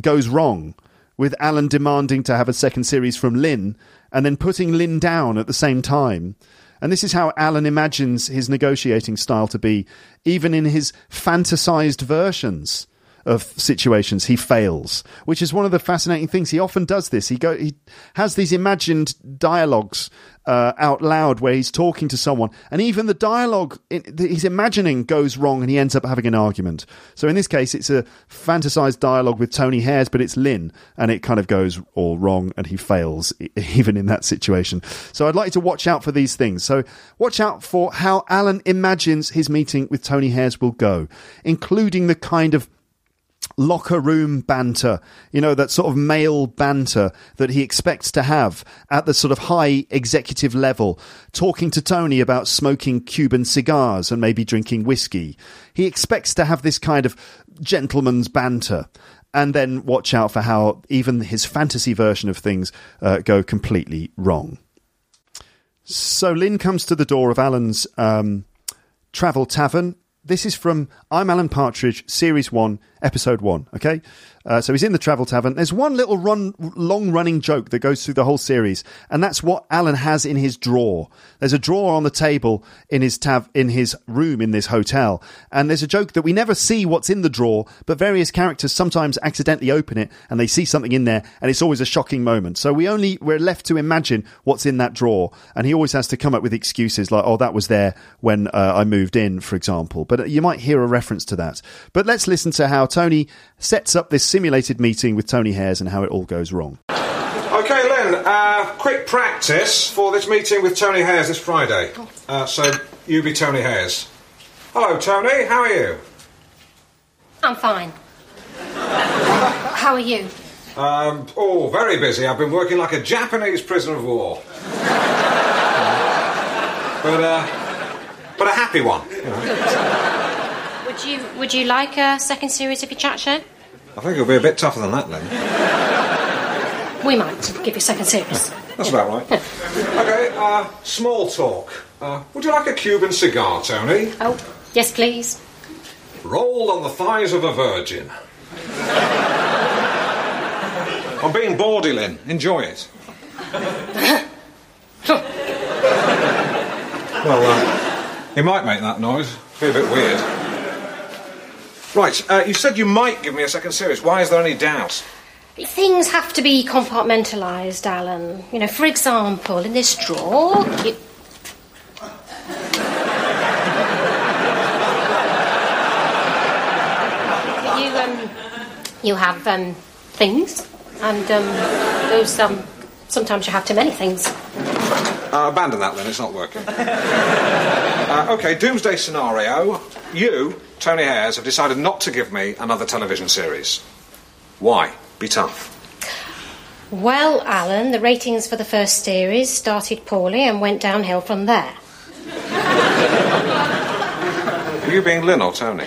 goes wrong with Alan demanding to have a second series from Lynn and then putting Lynn down at the same time. And this is how Alan imagines his negotiating style to be, even in his fantasized versions of situations he fails which is one of the fascinating things. He often does this. He go he has these imagined dialogues uh, out loud where he's talking to someone and even the dialogue that he's imagining goes wrong and he ends up having an argument. So in this case it's a fantasized dialogue with Tony Hayers but it's Lynn and it kind of goes all wrong and he fails even in that situation. So I'd like to watch out for these things. So watch out for how Alan imagines his meeting with Tony Hayers will go including the kind of locker room banter, you know, that sort of male banter that he expects to have at the sort of high executive level, talking to Tony about smoking Cuban cigars and maybe drinking whiskey. He expects to have this kind of gentleman's banter. And then watch out for how even his fantasy version of things uh, go completely wrong. So Lynn comes to the door of Alan's um, travel tavern this is from I'm Alan Partridge, Series 1, Episode 1. Okay? Uh, so he's in the travel tavern. There's one little run, long running joke that goes through the whole series, and that's what Alan has in his drawer. There's a drawer on the table in his tav- in his room in this hotel, and there's a joke that we never see what's in the drawer, but various characters sometimes accidentally open it and they see something in there, and it's always a shocking moment. So we only we're left to imagine what's in that drawer, and he always has to come up with excuses like, "Oh, that was there when uh, I moved in," for example. But you might hear a reference to that. But let's listen to how Tony sets up this simulated meeting with Tony Hayers and how it all goes wrong. Okay, Lynn, uh, quick practice for this meeting with Tony Hayers this Friday. Uh, so, you be Tony Hayers. Hello, Tony, how are you? I'm fine. How are you? Um, oh, very busy. I've been working like a Japanese prisoner of war. but, uh, but a happy one. You know. Would you Would you like a second series of your chat show? I think it'll be a bit tougher than that, Lynn. We might give you a second series. That's about right. okay, uh, small talk. Uh, would you like a Cuban cigar, Tony? Oh, yes, please. Rolled on the thighs of a virgin. I'm being bawdy, Lynn. Enjoy it. well, uh, he might make that noise. Be a bit weird. Right, uh, you said you might give me a second series. Why is there any doubt? Things have to be compartmentalised, Alan. You know, for example, in this drawer, you... you um, you have um, things, and um, those um, sometimes you have too many things. Uh, abandon that then, it's not working. uh, okay, doomsday scenario. You, Tony Hayers, have decided not to give me another television series. Why? Be tough. Well, Alan, the ratings for the first series started poorly and went downhill from there. Are you being Lynn or Tony?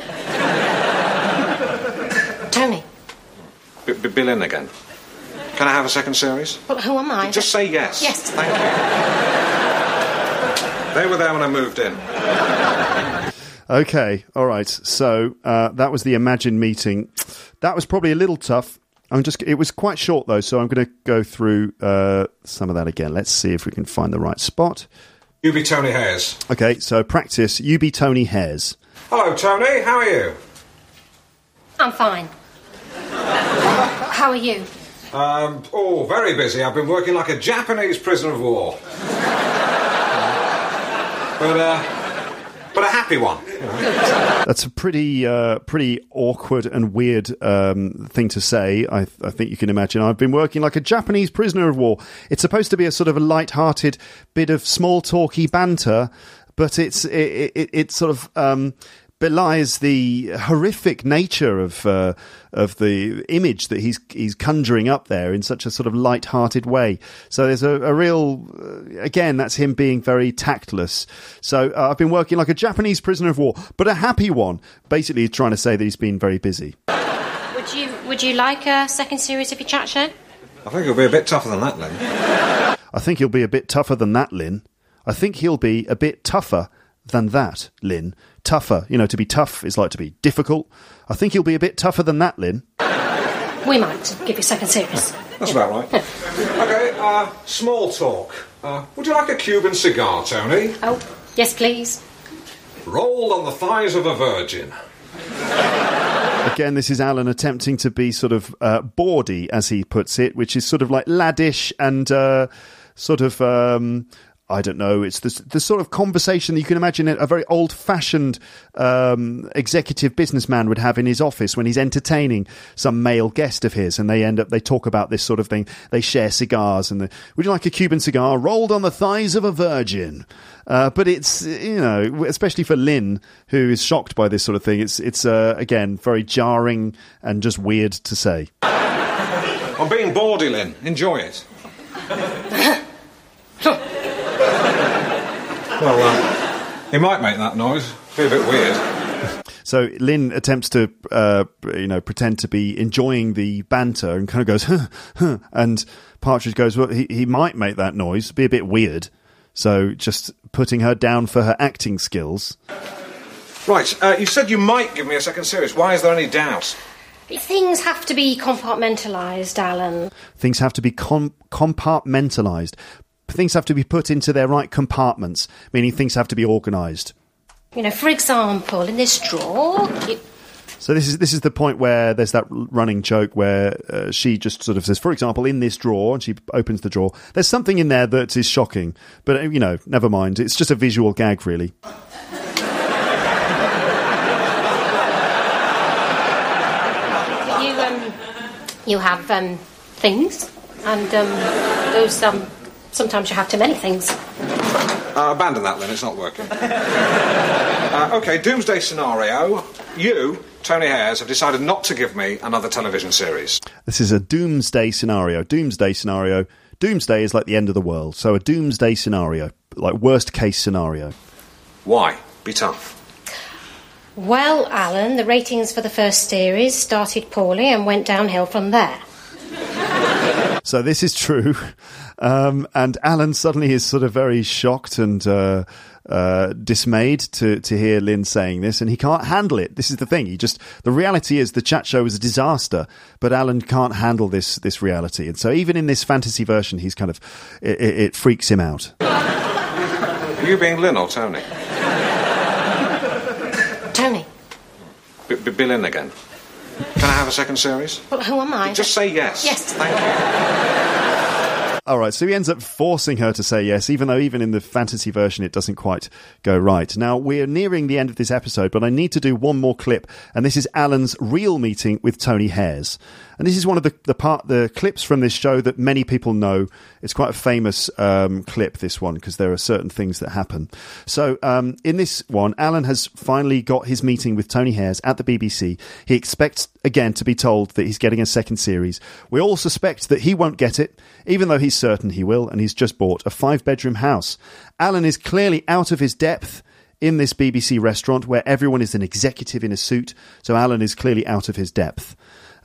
Tony. B- B- be Lynn again. Can I have a second series? Well, who am I? Just say yes. Yes. Thank you. They were there when I moved in. Okay, all right. So uh, that was the Imagine meeting. That was probably a little tough. I'm just. It was quite short though, so I'm going to go through uh, some of that again. Let's see if we can find the right spot. You be Tony Hayers. Okay, so practice. You be Tony Hayers. Hello, Tony. How are you? I'm fine. How are you? Um, oh, very busy. I've been working like a Japanese prisoner of war. but, uh, but a happy one. That's a pretty, uh, pretty awkward and weird um, thing to say. I, I think you can imagine. I've been working like a Japanese prisoner of war. It's supposed to be a sort of a light-hearted bit of small talky banter, but it's it, it, it sort of um, belies the horrific nature of uh, of the image that he's he's conjuring up there in such a sort of light-hearted way. So there's a, a real, uh, again, that's him being very tactless. So uh, I've been working like a Japanese prisoner of war, but a happy one. Basically, he's trying to say that he's been very busy. Would you Would you like a second series of your chat show? I think it'll be a bit tougher than that, Lynn. I think he'll be a bit tougher than that, Lynn. I think he'll be a bit tougher than that, Lynn. Tougher. You know, to be tough is like to be difficult. I think he'll be a bit tougher than that, Lynn. We might give you a second series. That's about right. okay, uh, small talk. Uh, would you like a Cuban cigar, Tony? Oh, yes, please. Rolled on the thighs of a virgin. Again, this is Alan attempting to be sort of uh, bawdy, as he puts it, which is sort of like laddish and uh, sort of. Um, I don't know. It's the, the sort of conversation that you can imagine a very old fashioned um, executive businessman would have in his office when he's entertaining some male guest of his, and they end up they talk about this sort of thing. They share cigars, and the, would you like a Cuban cigar rolled on the thighs of a virgin? Uh, but it's you know, especially for Lynn, who is shocked by this sort of thing. It's it's uh, again very jarring and just weird to say. I'm being bawdy, Lynn. Enjoy it. well, uh, he might make that noise. Be a bit weird. So Lynn attempts to, uh, you know, pretend to be enjoying the banter and kind of goes, huh, huh, and Partridge goes, well, he, he might make that noise, be a bit weird. So just putting her down for her acting skills. Right, uh, you said you might give me a second series. Why is there any doubt? Things have to be compartmentalised, Alan. Things have to be com- compartmentalized. Things have to be put into their right compartments, meaning things have to be organised. You know, for example, in this drawer, So this is this is the point where there's that running joke where uh, she just sort of says, for example, in this drawer, and she opens the drawer. There's something in there that is shocking, but uh, you know, never mind. It's just a visual gag, really. you um, you have um, things, and um, those um, sometimes you have too many things. Uh, abandon that, then, It's not working. uh, okay, doomsday scenario. You, Tony Hayers, have decided not to give me another television series. This is a doomsday scenario. Doomsday scenario. Doomsday is like the end of the world. So a doomsday scenario, like worst case scenario. Why? Be tough. Well, Alan, the ratings for the first series started poorly and went downhill from there. So this is true. Um, and Alan suddenly is sort of very shocked and uh, uh, dismayed to, to hear Lynn saying this, and he can't handle it. This is the thing. He just the reality is the chat show was a disaster, but Alan can't handle this this reality, and so even in this fantasy version, he's kind of it, it, it freaks him out. Are you being Lynn or Tony? Tony, B- B- be Lynn again. Can I have a second series? well, who am I? Just say yes. Yes. Thank you. All right, so he ends up forcing her to say yes, even though even in the fantasy version it doesn't quite go right. Now, we're nearing the end of this episode, but I need to do one more clip, and this is Alan's real meeting with Tony Hayers. And this is one of the, the part the clips from this show that many people know. It's quite a famous um, clip, this one, because there are certain things that happen. So, um, in this one, Alan has finally got his meeting with Tony Hayers at the BBC. He expects again to be told that he's getting a second series. We all suspect that he won't get it, even though he's certain he will, and he's just bought a five bedroom house. Alan is clearly out of his depth in this BBC restaurant where everyone is an executive in a suit, so Alan is clearly out of his depth.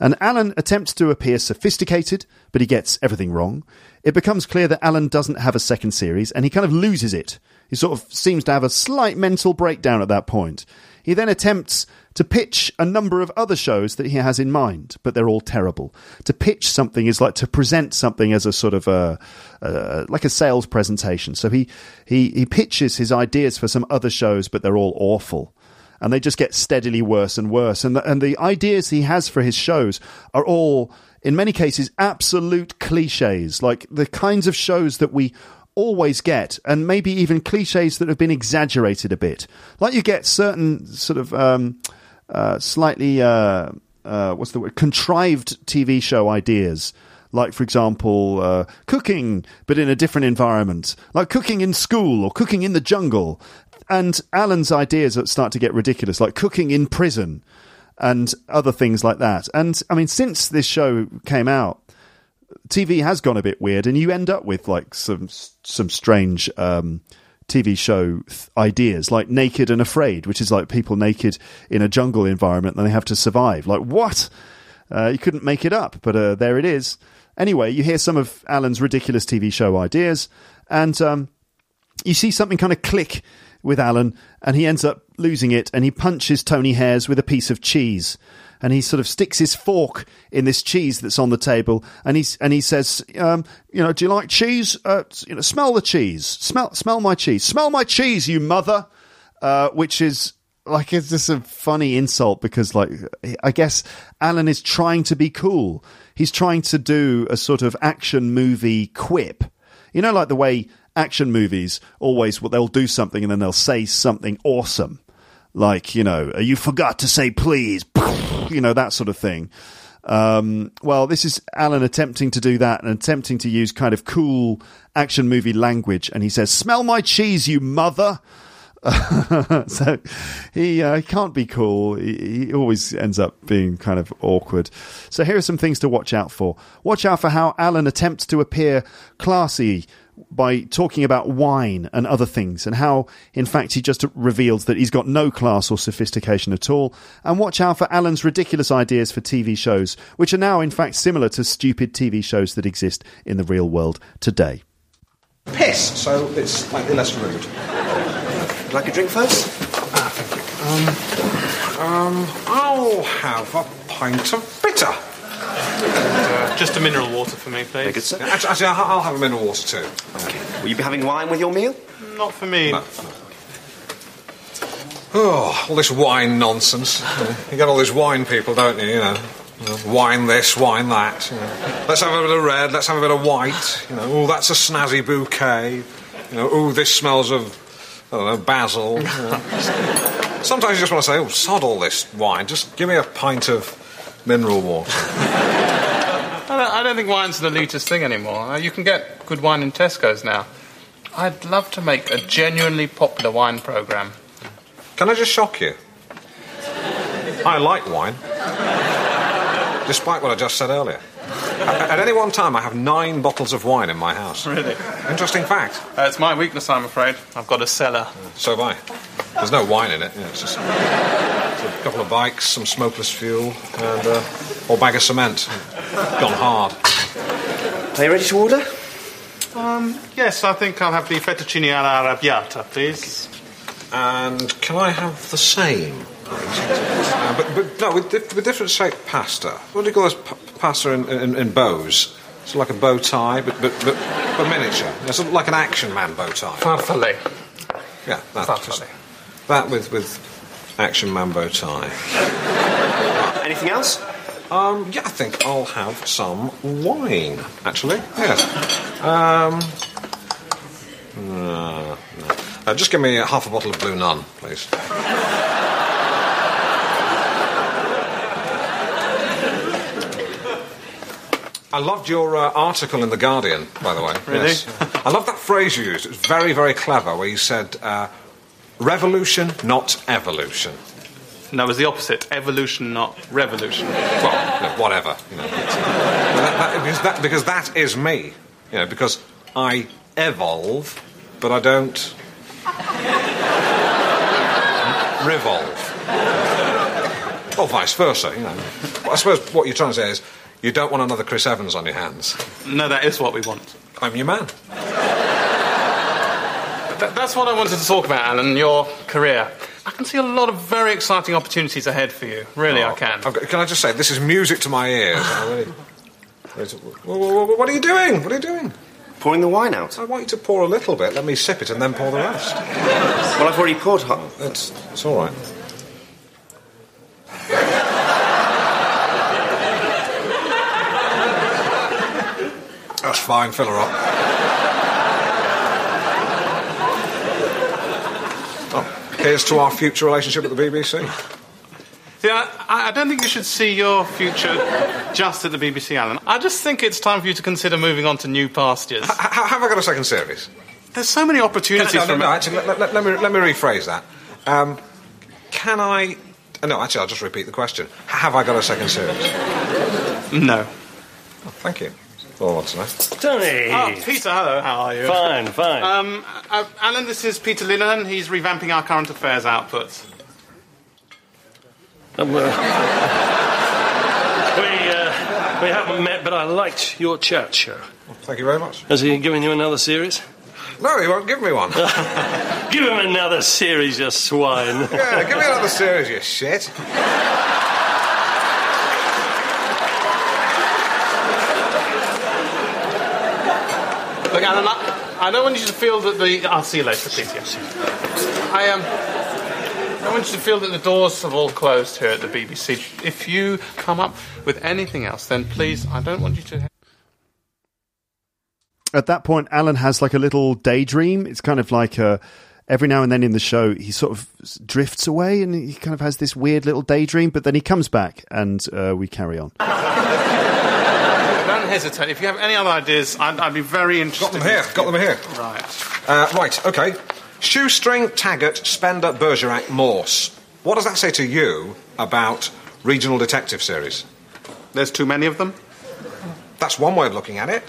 And Alan attempts to appear sophisticated, but he gets everything wrong. It becomes clear that Alan doesn't have a second series, and he kind of loses it. He sort of seems to have a slight mental breakdown at that point. He then attempts to pitch a number of other shows that he has in mind, but they're all terrible. To pitch something is like to present something as a sort of a, like a sales presentation. So he, he, he pitches his ideas for some other shows, but they're all awful. And they just get steadily worse and worse. And the, and the ideas he has for his shows are all, in many cases, absolute cliches, like the kinds of shows that we always get, and maybe even cliches that have been exaggerated a bit. Like you get certain sort of um, uh, slightly uh, uh, what's the word contrived TV show ideas. Like, for example, uh, cooking, but in a different environment, like cooking in school or cooking in the jungle. And Alan's ideas start to get ridiculous, like cooking in prison and other things like that. And I mean, since this show came out, TV has gone a bit weird, and you end up with like some some strange um, TV show th- ideas, like Naked and Afraid, which is like people naked in a jungle environment and they have to survive. Like what? Uh, you couldn't make it up, but uh, there it is. Anyway, you hear some of Alan's ridiculous TV show ideas, and um, you see something kind of click with Alan, and he ends up losing it, and he punches Tony Hayers with a piece of cheese and he sort of sticks his fork in this cheese that's on the table, and he's and he says, um, you know, do you like cheese? Uh, you know, smell the cheese, smell smell my cheese, smell my cheese, you mother, uh, which is like it's just a funny insult because like I guess Alan is trying to be cool. He's trying to do a sort of action movie quip. You know, like the way action movies always they'll do something and then they'll say something awesome like you know you forgot to say please you know that sort of thing um, well this is alan attempting to do that and attempting to use kind of cool action movie language and he says smell my cheese you mother so he uh, can't be cool. He, he, always ends up being kind of awkward. So here are some things to watch out for. Watch out for how Alan attempts to appear classy by talking about wine and other things, and how, in fact, he just reveals that he's got no class or sophistication at all. And watch out for Alan's ridiculous ideas for TV shows, which are now, in fact, similar to stupid TV shows that exist in the real world today. Piss, so it's slightly less rude. Would you like a drink first? Ah, thank you. Um, um, I'll have a pint of bitter. Uh, just a mineral water for me, please. Good, sir. Actually, actually, I'll I'll have a mineral water too. Will you be having wine with your meal? Not for me. No. Oh, all this wine nonsense. You get all these wine people, don't you? You know, You know, wine this, wine that. You know. Let's have a bit of red. Let's have a bit of white. You know, oh, that's a snazzy bouquet. You know, oh, this smells of I don't know basil. You know. Sometimes you just want to say, oh, sod all this wine. Just give me a pint of mineral water. I don't, I don't think wine's an elitist thing anymore. Uh, You can get good wine in Tesco's now. I'd love to make a genuinely popular wine program. Can I just shock you? I like wine. Despite what I just said earlier. At at any one time, I have nine bottles of wine in my house. Really? Interesting fact. Uh, it's my weakness, I'm afraid. I've got a cellar. So have I. There's no wine in it. You know, it's just it's a couple of bikes, some smokeless fuel, and uh, or bag of cement. Gone hard. Are you ready to order? Um, yes, I think I'll have the fettuccine alla arrabbiata, please. And can I have the same? Please? Uh, but, but no, with, dif- with different shaped pasta. What do you call this p- pasta in, in, in bows? It's like a bow tie, but but but, but miniature. It's like an action man bow tie. Farfalle. Yeah, that. Farfalle. That with with action man bow tie. Anything else? Um, yeah, I think I'll have some wine. Actually, yes. Um, no, no. Uh, just give me a half a bottle of Blue Nun, please. I loved your uh, article in The Guardian, by the way. Really? Yes. I love that phrase you used. It was very, very clever, where you said, uh, revolution, not evolution. No, it was the opposite. Evolution, not revolution. Well, you know, whatever. You know, uh, that, that, because, that, because that is me. You know, because I evolve, but I don't revolve. Or vice versa, you know. I suppose what you're trying to say is you don't want another Chris Evans on your hands. No, that is what we want. I'm your man. Th- that's what I wanted to talk about, Alan, your career. I can see a lot of very exciting opportunities ahead for you. Really, I oh, can. Got- Can I just say, this is music to my ears. Really- Wha- wha- wha- What are you doing? What are you doing? Pouring the wine out. I want you to pour a little bit, let me sip it, and then pour the rest. Well, I've already poured hot. It's, it's all right. That's fine, fill her up. Oh, here's to our future relationship at the BBC. See, I, I don't think you should see your future just at the BBC, Alan. I just think it's time for you to consider moving on to new pastures. H- have I got a second series? There's so many opportunities no, no, for no, actually, let, let- let me, let me rephrase that. Um, can I. uh, No, actually, I'll just repeat the question. Have I got a second series? No. Oh, thank you. That's all I want to know. Tony! Oh, Peter, hello, how are you? Fine, fine. Um, uh, Alan, this is Peter Linehan. He's revamping our current affairs output. Um, uh, we, uh, we haven't met, but I liked your chat show. Thank you very much. Has he given you another series? No, he won't give me one. Give him another series, you swine. yeah, give me another series, you shit. I, I don't want you to feel that the. I'll see you later, please. Yes. I um. I want you to feel that the doors have all closed here at the BBC. If you come up with anything else, then please, I don't want you to. At that point, Alan has like a little daydream. It's kind of like uh every now and then in the show, he sort of drifts away and he kind of has this weird little daydream, but then he comes back and uh, we carry on. Don't hesitate. If you have any other ideas, I'd, I'd be very interested. Got them here, got them here. Right. Uh, right, okay. Shoestring, Taggart, Spender, Bergerac, Morse. What does that say to you about regional detective series? There's too many of them? That's one way of looking at it.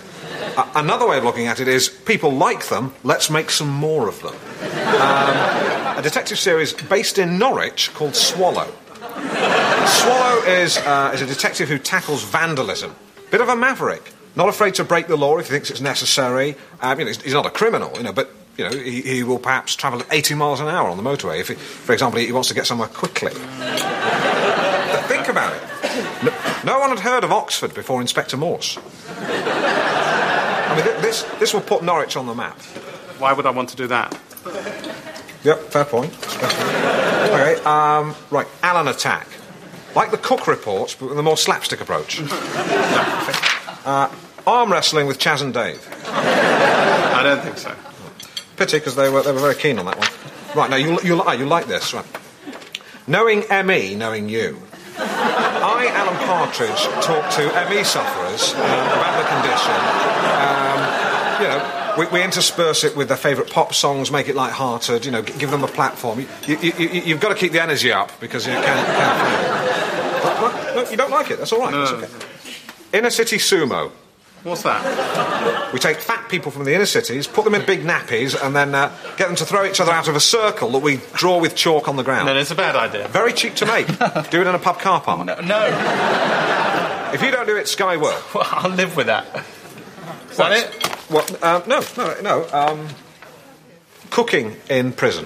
Uh, another way of looking at it is people like them, let's make some more of them. Um, a detective series based in Norwich called Swallow. Swallow is, uh, is a detective who tackles vandalism. Bit of a maverick. Not afraid to break the law if he thinks it's necessary. Um, you know, he's, he's not a criminal, you know, but you know, he, he will perhaps travel at 80 miles an hour on the motorway if, he, for example, he wants to get somewhere quickly. Think about it. No, no one had heard of Oxford before Inspector Morse. I mean, th- this, this will put Norwich on the map. Why would I want to do that? Yep, fair point. Fair point. Okay, um, right, Alan attack. Like the Cook reports, but with a more slapstick approach. uh, arm wrestling with Chas and Dave. I don't think so. Pity, because they were, they were very keen on that one. Right, now, you, you, ah, you like this, right. Knowing ME, knowing you. I, Alan Partridge, talk to ME sufferers um, about the condition. Um, you know, we, we intersperse it with their favourite pop songs, make it light-hearted, you know, give them a platform. You, you, you, you- you've got to keep the energy up because you can't... you don't like it, that's all right. No, that's okay. Inner city sumo. What's that? We take fat people from the inner cities, put them in big nappies, and then uh, get them to throw each other out of a circle that we draw with chalk on the ground. No, it's a bad idea. Very cheap to make. do it in a pub car park. No, no. If you don't do it, Sky will. Well, I'll live with that. Is that it? Well, um, no, no, no. Um, cooking in prison.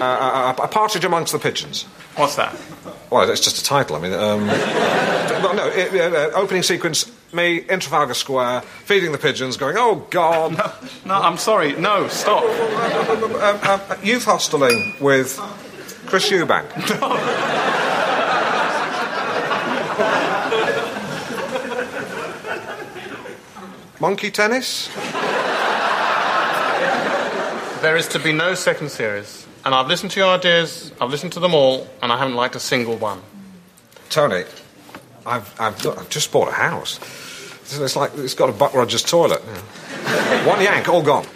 Uh, a, a partridge amongst the pigeons. What's that? Well, it's just a title. I mean, um, well, no. It, uh, opening sequence: me in Trafalgar Square, feeding the pigeons, going, "Oh God!" No, no, I'm sorry. No, stop. um, um, youth hosteling with Chris Eubank. Monkey tennis? There is to be no second series. And I've listened to your ideas, I've listened to them all, and I haven't liked a single one. Tony, I've, I've, look, I've just bought a house. It's, it's like it's got a Buck Rogers toilet. One yank, all gone.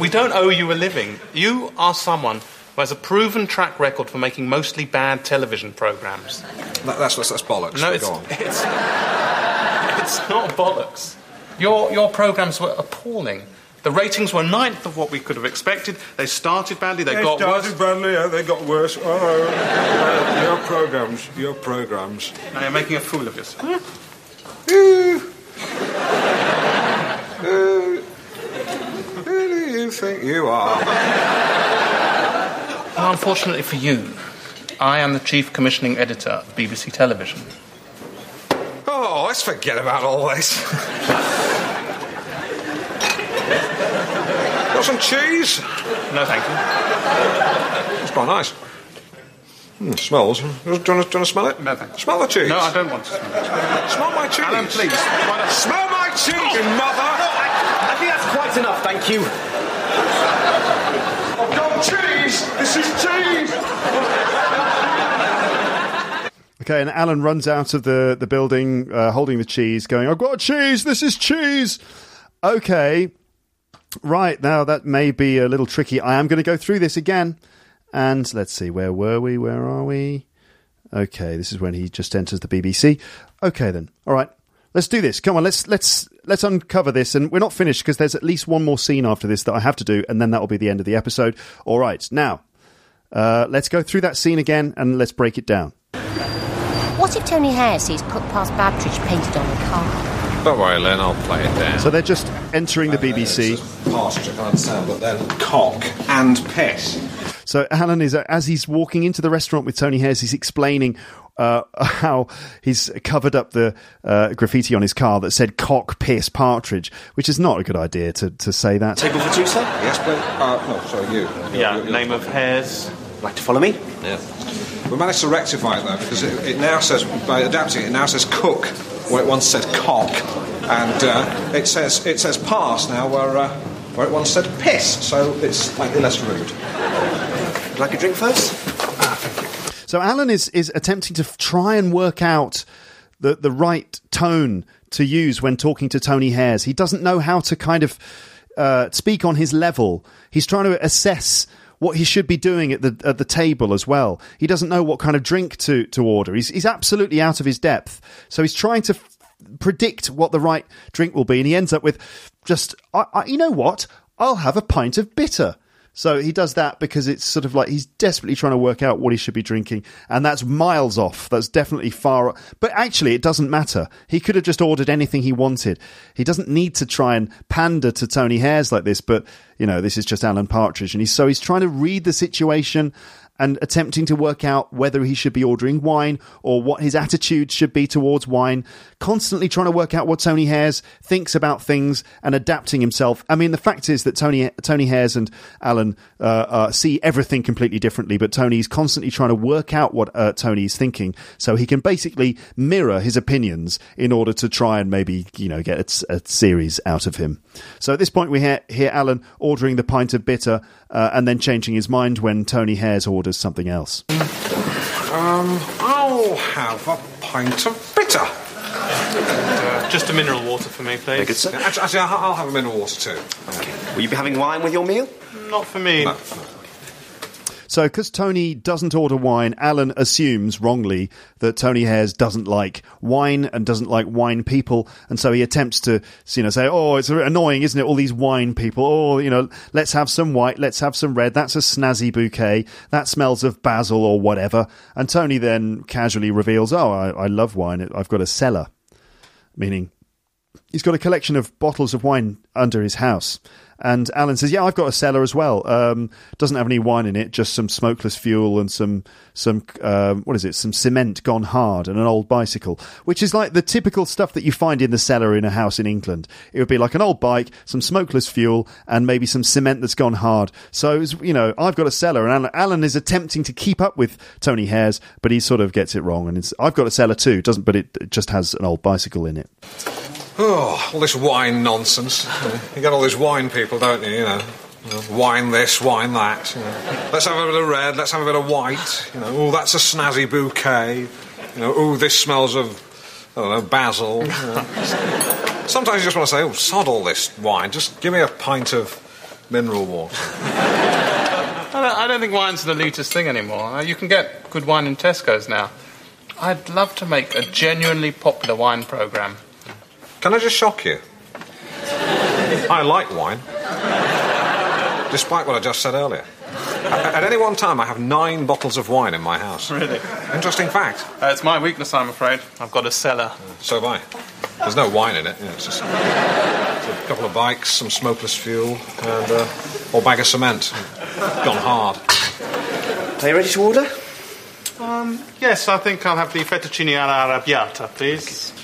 We don't owe you a living. You are someone who has a proven track record for making mostly bad television programs. That, that's, that's, that's bollocks. No, it's, go on. it's, it's not bollocks. Your, your programs were appalling. The ratings were ninth of what we could have expected. They started badly, they, got worse. badly, yeah, they got worse. Oh, your programs, your programs. Now you're making a fool of yourself. Uh, who do you think you are? Well, unfortunately for you, I am the chief commissioning editor of BBC Television. Oh, let's forget about all this. Got some cheese? No, thank you. It's quite nice. Hmm, smells. Do you, want to, do you want to smell it? No, thank you. Smell the cheese. No, I don't want to smell it. Smell my cheese. Alan, please. Why not? Smell my cheese, you mother! I think that's quite enough, thank you. I've got cheese! This is cheese! Okay, and Alan runs out of the, the building uh, holding the cheese, going, I've got cheese, this is cheese. Okay, right, now that may be a little tricky. I am going to go through this again. And let's see, where were we? Where are we? Okay, this is when he just enters the BBC. Okay, then. All right, let's do this. Come on, let's let's let's uncover this. And we're not finished because there's at least one more scene after this that I have to do, and then that will be the end of the episode. All right, now uh, let's go through that scene again and let's break it down. What if Tony Hayers sees Cook past Babtridge painted on the car? Don't worry, Lynn, I'll play it down. So they're just entering the BBC. Past, which I can understand, but then cock and piss. So Alan is uh, as he's walking into the restaurant with Tony Hayers, he's explaining uh, how he's covered up the uh, graffiti on his car that said "cock piss partridge," which is not a good idea to, to say that. Table for two, sir? Yes, please. Uh, no, sorry, you. Yeah, You- you- name of Hayers. Like to follow me? Yeah. We managed to rectify it though, because it, it now says, by adapting it, it now says cook, where it once said cock, and uh, it says it says pass now, where uh, where it once said piss. So it's slightly less rude. Would you like a drink first? So Alan is is attempting to try and work out the the right tone to use when talking to Tony Hayers. He doesn't know how to kind of uh, speak on his level. He's trying to assess what he should be doing at the at the table as well. He doesn't know what kind of drink to to order. He's he's absolutely out of his depth. So he's trying to f- predict what the right drink will be, and he ends up with just I, I, you know what? I'll have a pint of bitter. So he does that because it's sort of like he's desperately trying to work out what he should be drinking, and that's miles off. That's definitely far. But actually, it doesn't matter. He could have just ordered anything he wanted. He doesn't need to try and pander to Tony Hayers like this. But you know, this is just Alan Partridge, and he's so he's trying to read the situation and attempting to work out whether he should be ordering wine or what his attitude should be towards wine, constantly trying to work out what Tony Hayers thinks about things and adapting himself. I mean, the fact is that Tony Tony Hayers and Alan uh, uh, see everything completely differently, but Tony's constantly trying to work out what uh, Tony's thinking so he can basically mirror his opinions in order to try and maybe, you know, get a, a series out of him. So at this point, we hear, hear Alan ordering the pint of bitter uh, and then changing his mind when Tony Hayers orders something else. Um, I'll have a pint of bitter. Uh, just a mineral water for me, Very good, please. sir. Actually, actually, I'll I'll have a mineral water too. Will you be having wine with your meal? Not for me. No. So, because Tony doesn't order wine, Alan assumes wrongly that Tony Hayers doesn't like wine and doesn't like wine people, and so he attempts to, you know, say, "Oh, it's annoying, isn't it? All these wine people. Oh, you know, let's have some white, let's have some red. That's a snazzy bouquet. That smells of basil or whatever." And Tony then casually reveals, "Oh, I, I love wine. I've got a cellar," meaning he's got a collection of bottles of wine under his house. And Alan says, "Yeah, I've got a cellar as well. Um, doesn't have any wine in it, just some smokeless fuel and some some um, what is it? Some cement gone hard and an old bicycle, which is like the typical stuff that you find in the cellar in a house in England. It would be like an old bike, some smokeless fuel, and maybe some cement that's gone hard. So it's, you know, I've got a cellar, and Alan, Alan is attempting to keep up with Tony Hayers, but he sort of gets it wrong. And I've got a cellar too, doesn't? But it, it just has an old bicycle in it. Oh, all this wine nonsense. You, get all these wine people, don't you? You know, wine this, wine that. You know. Let's have a bit of red. Let's have a bit of white. You know, oh, that's a snazzy bouquet. You know, oh, this smells of, I don't know, basil. You know. Sometimes you just want to say, oh, sod all this wine. Just give me a pint of mineral water. I don't, I don't think wine's the elitist thing anymore. Uh, You can get good wine in Tesco's now. I'd love to make a genuinely popular wine program. Can I just shock you? I like wine. Despite what I just said earlier. At at any one time, I have nine bottles of wine in my house. Really? Interesting fact. Uh, it's my weakness, I'm afraid. I've got a cellar. So have I. There's no wine in it. you know, it's just... A couple of bikes, some smokeless fuel, and a whole bag of cement. Gone hard. Are you ready to order? Um, yes, I think I'll have the fettuccine alla arrabbiata, please.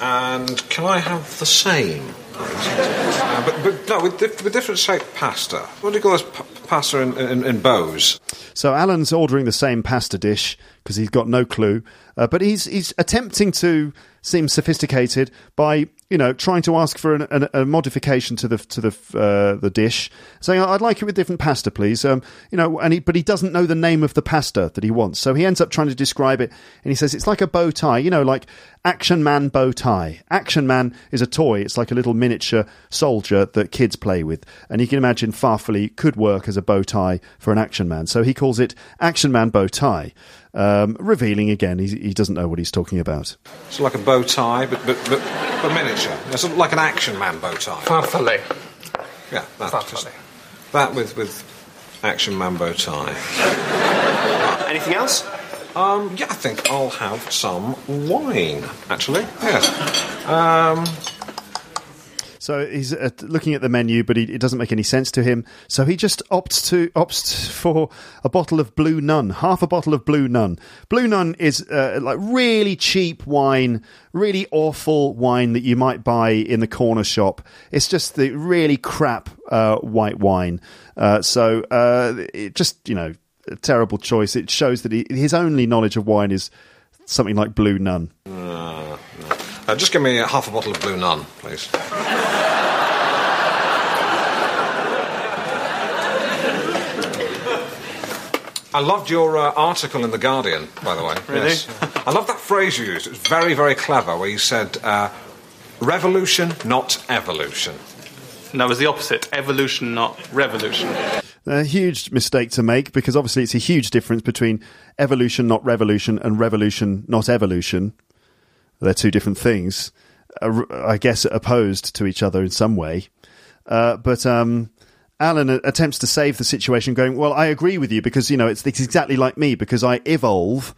And can I have the same? Uh, but, but no, with, dif- with different shaped pasta. What do you call this p- pasta in, in, in bows? So Alan's ordering the same pasta dish because he's got no clue, uh, but he's he's attempting to seem sophisticated by you know trying to ask for an, an, a modification to the to the uh, the dish, saying I'd like it with different pasta, please. Um, you know, and he, but he doesn't know the name of the pasta that he wants, so he ends up trying to describe it, and he says it's like a bow tie, you know, like Action Man bow tie. Action Man is a toy; it's like a little miniature soldier that kids play with, and you can imagine Farfalle could work as a bow tie for an Action Man, so he calls it Action Man bow tie. Um, revealing again, he, he doesn't know what he's talking about. It's like a bow tie, but but but, but miniature. It's like an action man bow tie. Farfalle. Yeah, that, Farfalle. just, that with with action man bow tie. Anything else? Um, yeah, I think I'll have some wine. Actually, yes. Um, So he's uh, looking at the menu, but he, it doesn't make any sense to him. So he just opts to opts for a bottle of Blue Nun, half a bottle of Blue Nun. Blue Nun is uh, like really cheap wine, really awful wine that you might buy in the corner shop. It's just the really crap uh, white wine. Uh, so uh, it just you know a terrible choice. It shows that he, his only knowledge of wine is something like Blue Nun. no. Uh, just give me a half a bottle of Blue Nun, please. I loved your uh, article in The Guardian, by the way. Really? Yes. I love that phrase you used. It was very, very clever, where you said, uh, revolution, not evolution. No, it was the opposite. Evolution, not revolution. A huge mistake to make because obviously it's a huge difference between evolution, not revolution, and revolution, not evolution. They're two different things, uh, I guess, opposed to each other in some way. Uh, but um, Alan attempts to save the situation, going, "Well, I agree with you because you know it's, it's exactly like me because I evolve."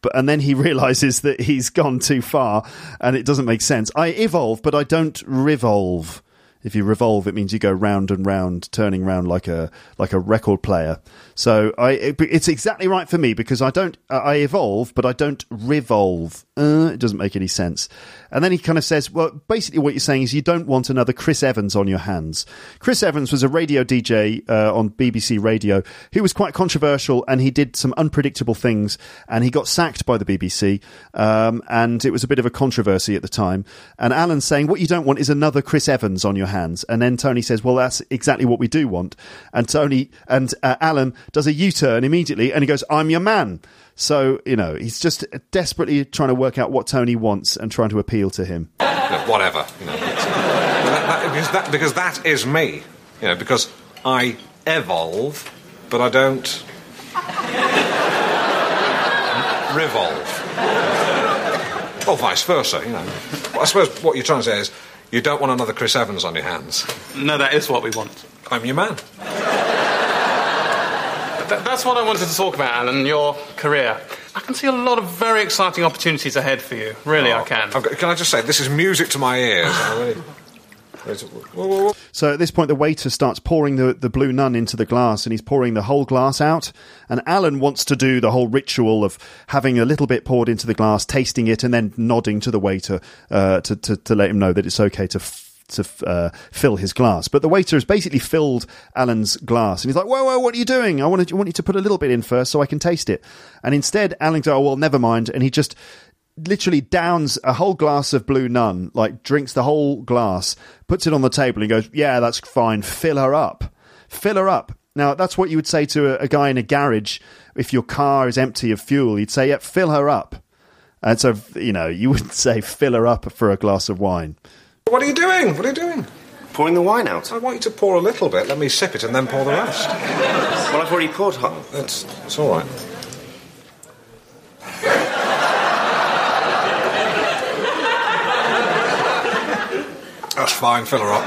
But and then he realizes that he's gone too far, and it doesn't make sense. I evolve, but I don't revolve. If you revolve, it means you go round and round, turning round like a like a record player. So I, it, it's exactly right for me because I don't I evolve, but I don't revolve. Uh, it doesn't make any sense. And then he kind of says, well, basically what you're saying is you don't want another Chris Evans on your hands. Chris Evans was a radio DJ uh, on BBC Radio who was quite controversial and he did some unpredictable things and he got sacked by the BBC um, and it was a bit of a controversy at the time. And Alan's saying what you don't want is another Chris Evans on your hands. And then Tony says, well, that's exactly what we do want. And Tony and uh, Alan does a U-turn immediately and he goes, I'm your man. So, you know, he's just desperately trying to work out what Tony wants and trying to appeal to him. You know, whatever. You know, that, that, because, that, because that is me. You know, because I evolve, but I don't revolve. Or vice versa, you know. I suppose what you're trying to say is you don't want another Chris Evans on your hands. No, that is what we want. I'm your man. Th- that's what I wanted to talk about, Alan, your career. I can see a lot of very exciting opportunities ahead for you. Really, I can. I've got- can I just say, this is music to my ears. So at this point, the waiter starts pouring the, the blue nun into the glass and he's pouring the whole glass out. And Alan wants to do the whole ritual of having a little bit poured into the glass, tasting it, and then nodding to the waiter uh, to, to, to let him know that it's okay to. F- to uh, fill his glass, but the waiter has basically filled Alan's glass, and he's like, "Whoa, whoa, what are you doing? I I want you to put a little bit in first, so I can taste it." And instead, Alan goes, "Oh well, never mind," and he just literally downs a whole glass of blue nun, like drinks the whole glass, puts it on the table and goes, Yeah, that's fine. Fill her up. Fill her up. Now, that's what you would say to a, a guy in a garage if your car is empty of fuel. You'd say, Yeah, fill her up. And so, you know, you wouldn't say, Fill her up for a glass of wine. What are you doing? What are you doing? Pouring the wine out. I want you to pour a little bit, let me sip it, and then pour the rest. Well, I've already poured hot. It's, it's all right. That's fine, fill her up.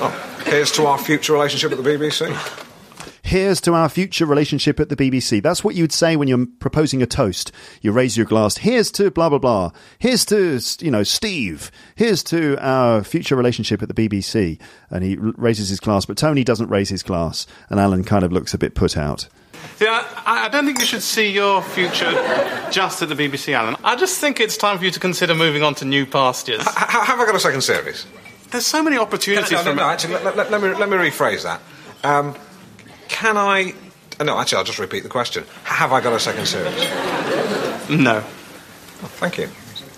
Oh, here's to our future relationship at the BBC. Here's to our future relationship at the BBC. That's what you'd say when you're proposing a toast. You raise your glass. Here's to blah, blah, blah. Here's to, you know, Steve. Here's to our future relationship at the BBC. And he raises his glass, but Tony doesn't raise his glass. And Alan kind of looks a bit put out. Yeah, I, I don't think you should see your future just at the BBC, Alan. I just think it's time for you to consider moving on to new pastures. H- have I got a second series? There's so many opportunities No, no, for no, actually, let, let- let me, let me rephrase that. Um, can I. uh, No, actually, I'll just repeat the question. Have I got a second series? No. thank you.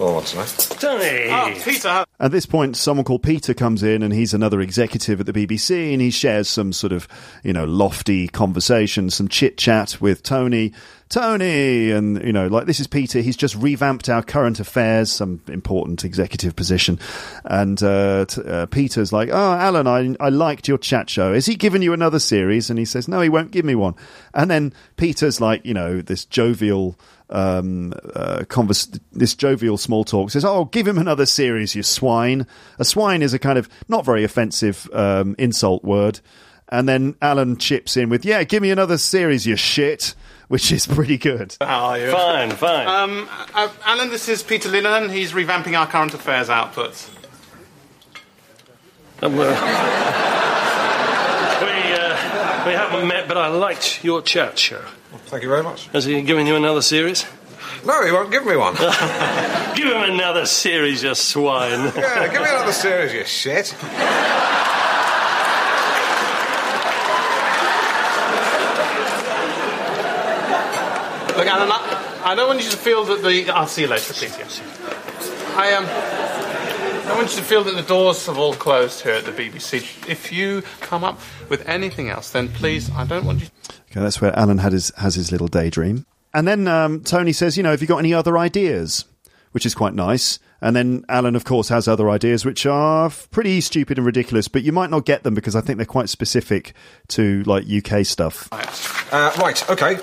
That's all I want to know. Tony! Oh, Peter! At this point, someone called Peter comes in, and he's another executive at the BBC, and he shares some sort of, you know, lofty conversation, some chit chat with Tony. Tony, and you know, like this is Peter. He's just revamped our current affairs, some important executive position, and uh, t- uh, Peter's like, "Oh, Alan, I I liked your chat show. Has he given you another series?" And he says, "No, he won't give me one." And then Peter's like, you know, this jovial um, uh, convers- this jovial small talk says, "Oh, give him another series, you swine." A swine is a kind of not very offensive um, insult word, and then Alan chips in with, "Yeah, give me another series, you shit," which is pretty good. How are you? Fine, fine. Um, uh, Alan, this is Peter Linehan. He's revamping our current affairs outputs. Um, uh, we, uh, we haven't met, but I liked your chat show. Thank you very much. Has he given you another series? No, he won't give me one. Give him another series, you swine. yeah, give me another series, you shit. Look, Alan, I, I don't want you to feel that the. I'll see you later, Peter. I Um, I want you to feel that the doors have all closed here at the BBC. If you come up with anything else, then please, I don't want you. Okay, that's where Alan had his has his little daydream. And then um, Tony says, "You know, have you got any other ideas?" Which is quite nice. And then Alan, of course, has other ideas which are pretty stupid and ridiculous, but you might not get them because I think they're quite specific to like UK stuff. Uh, right, okay.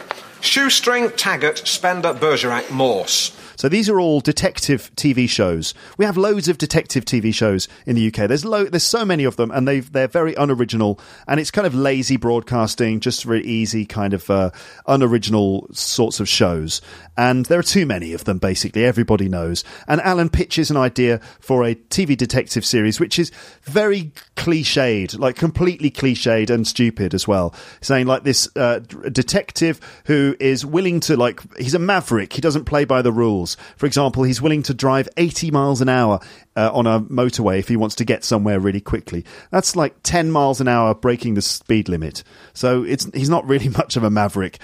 Shoestring, Taggart, Spender, Bergerac, Morse. So these are all detective TV shows. We have loads of detective TV shows in the UK. There's lo- there's so many of them, and they they're very unoriginal, and it's kind of lazy broadcasting, just very easy kind of uh, unoriginal sorts of shows. And there are too many of them. Basically, everybody knows. And Alan pitches an idea for a TV detective series, which is very cliched, like completely cliched and stupid as well. Saying like this uh, detective who is willing to like he's a maverick. He doesn't play by the rules. For example, he's willing to drive 80 miles an hour uh, on a motorway if he wants to get somewhere really quickly. That's like 10 miles an hour breaking the speed limit. So it's he's not really much of a maverick.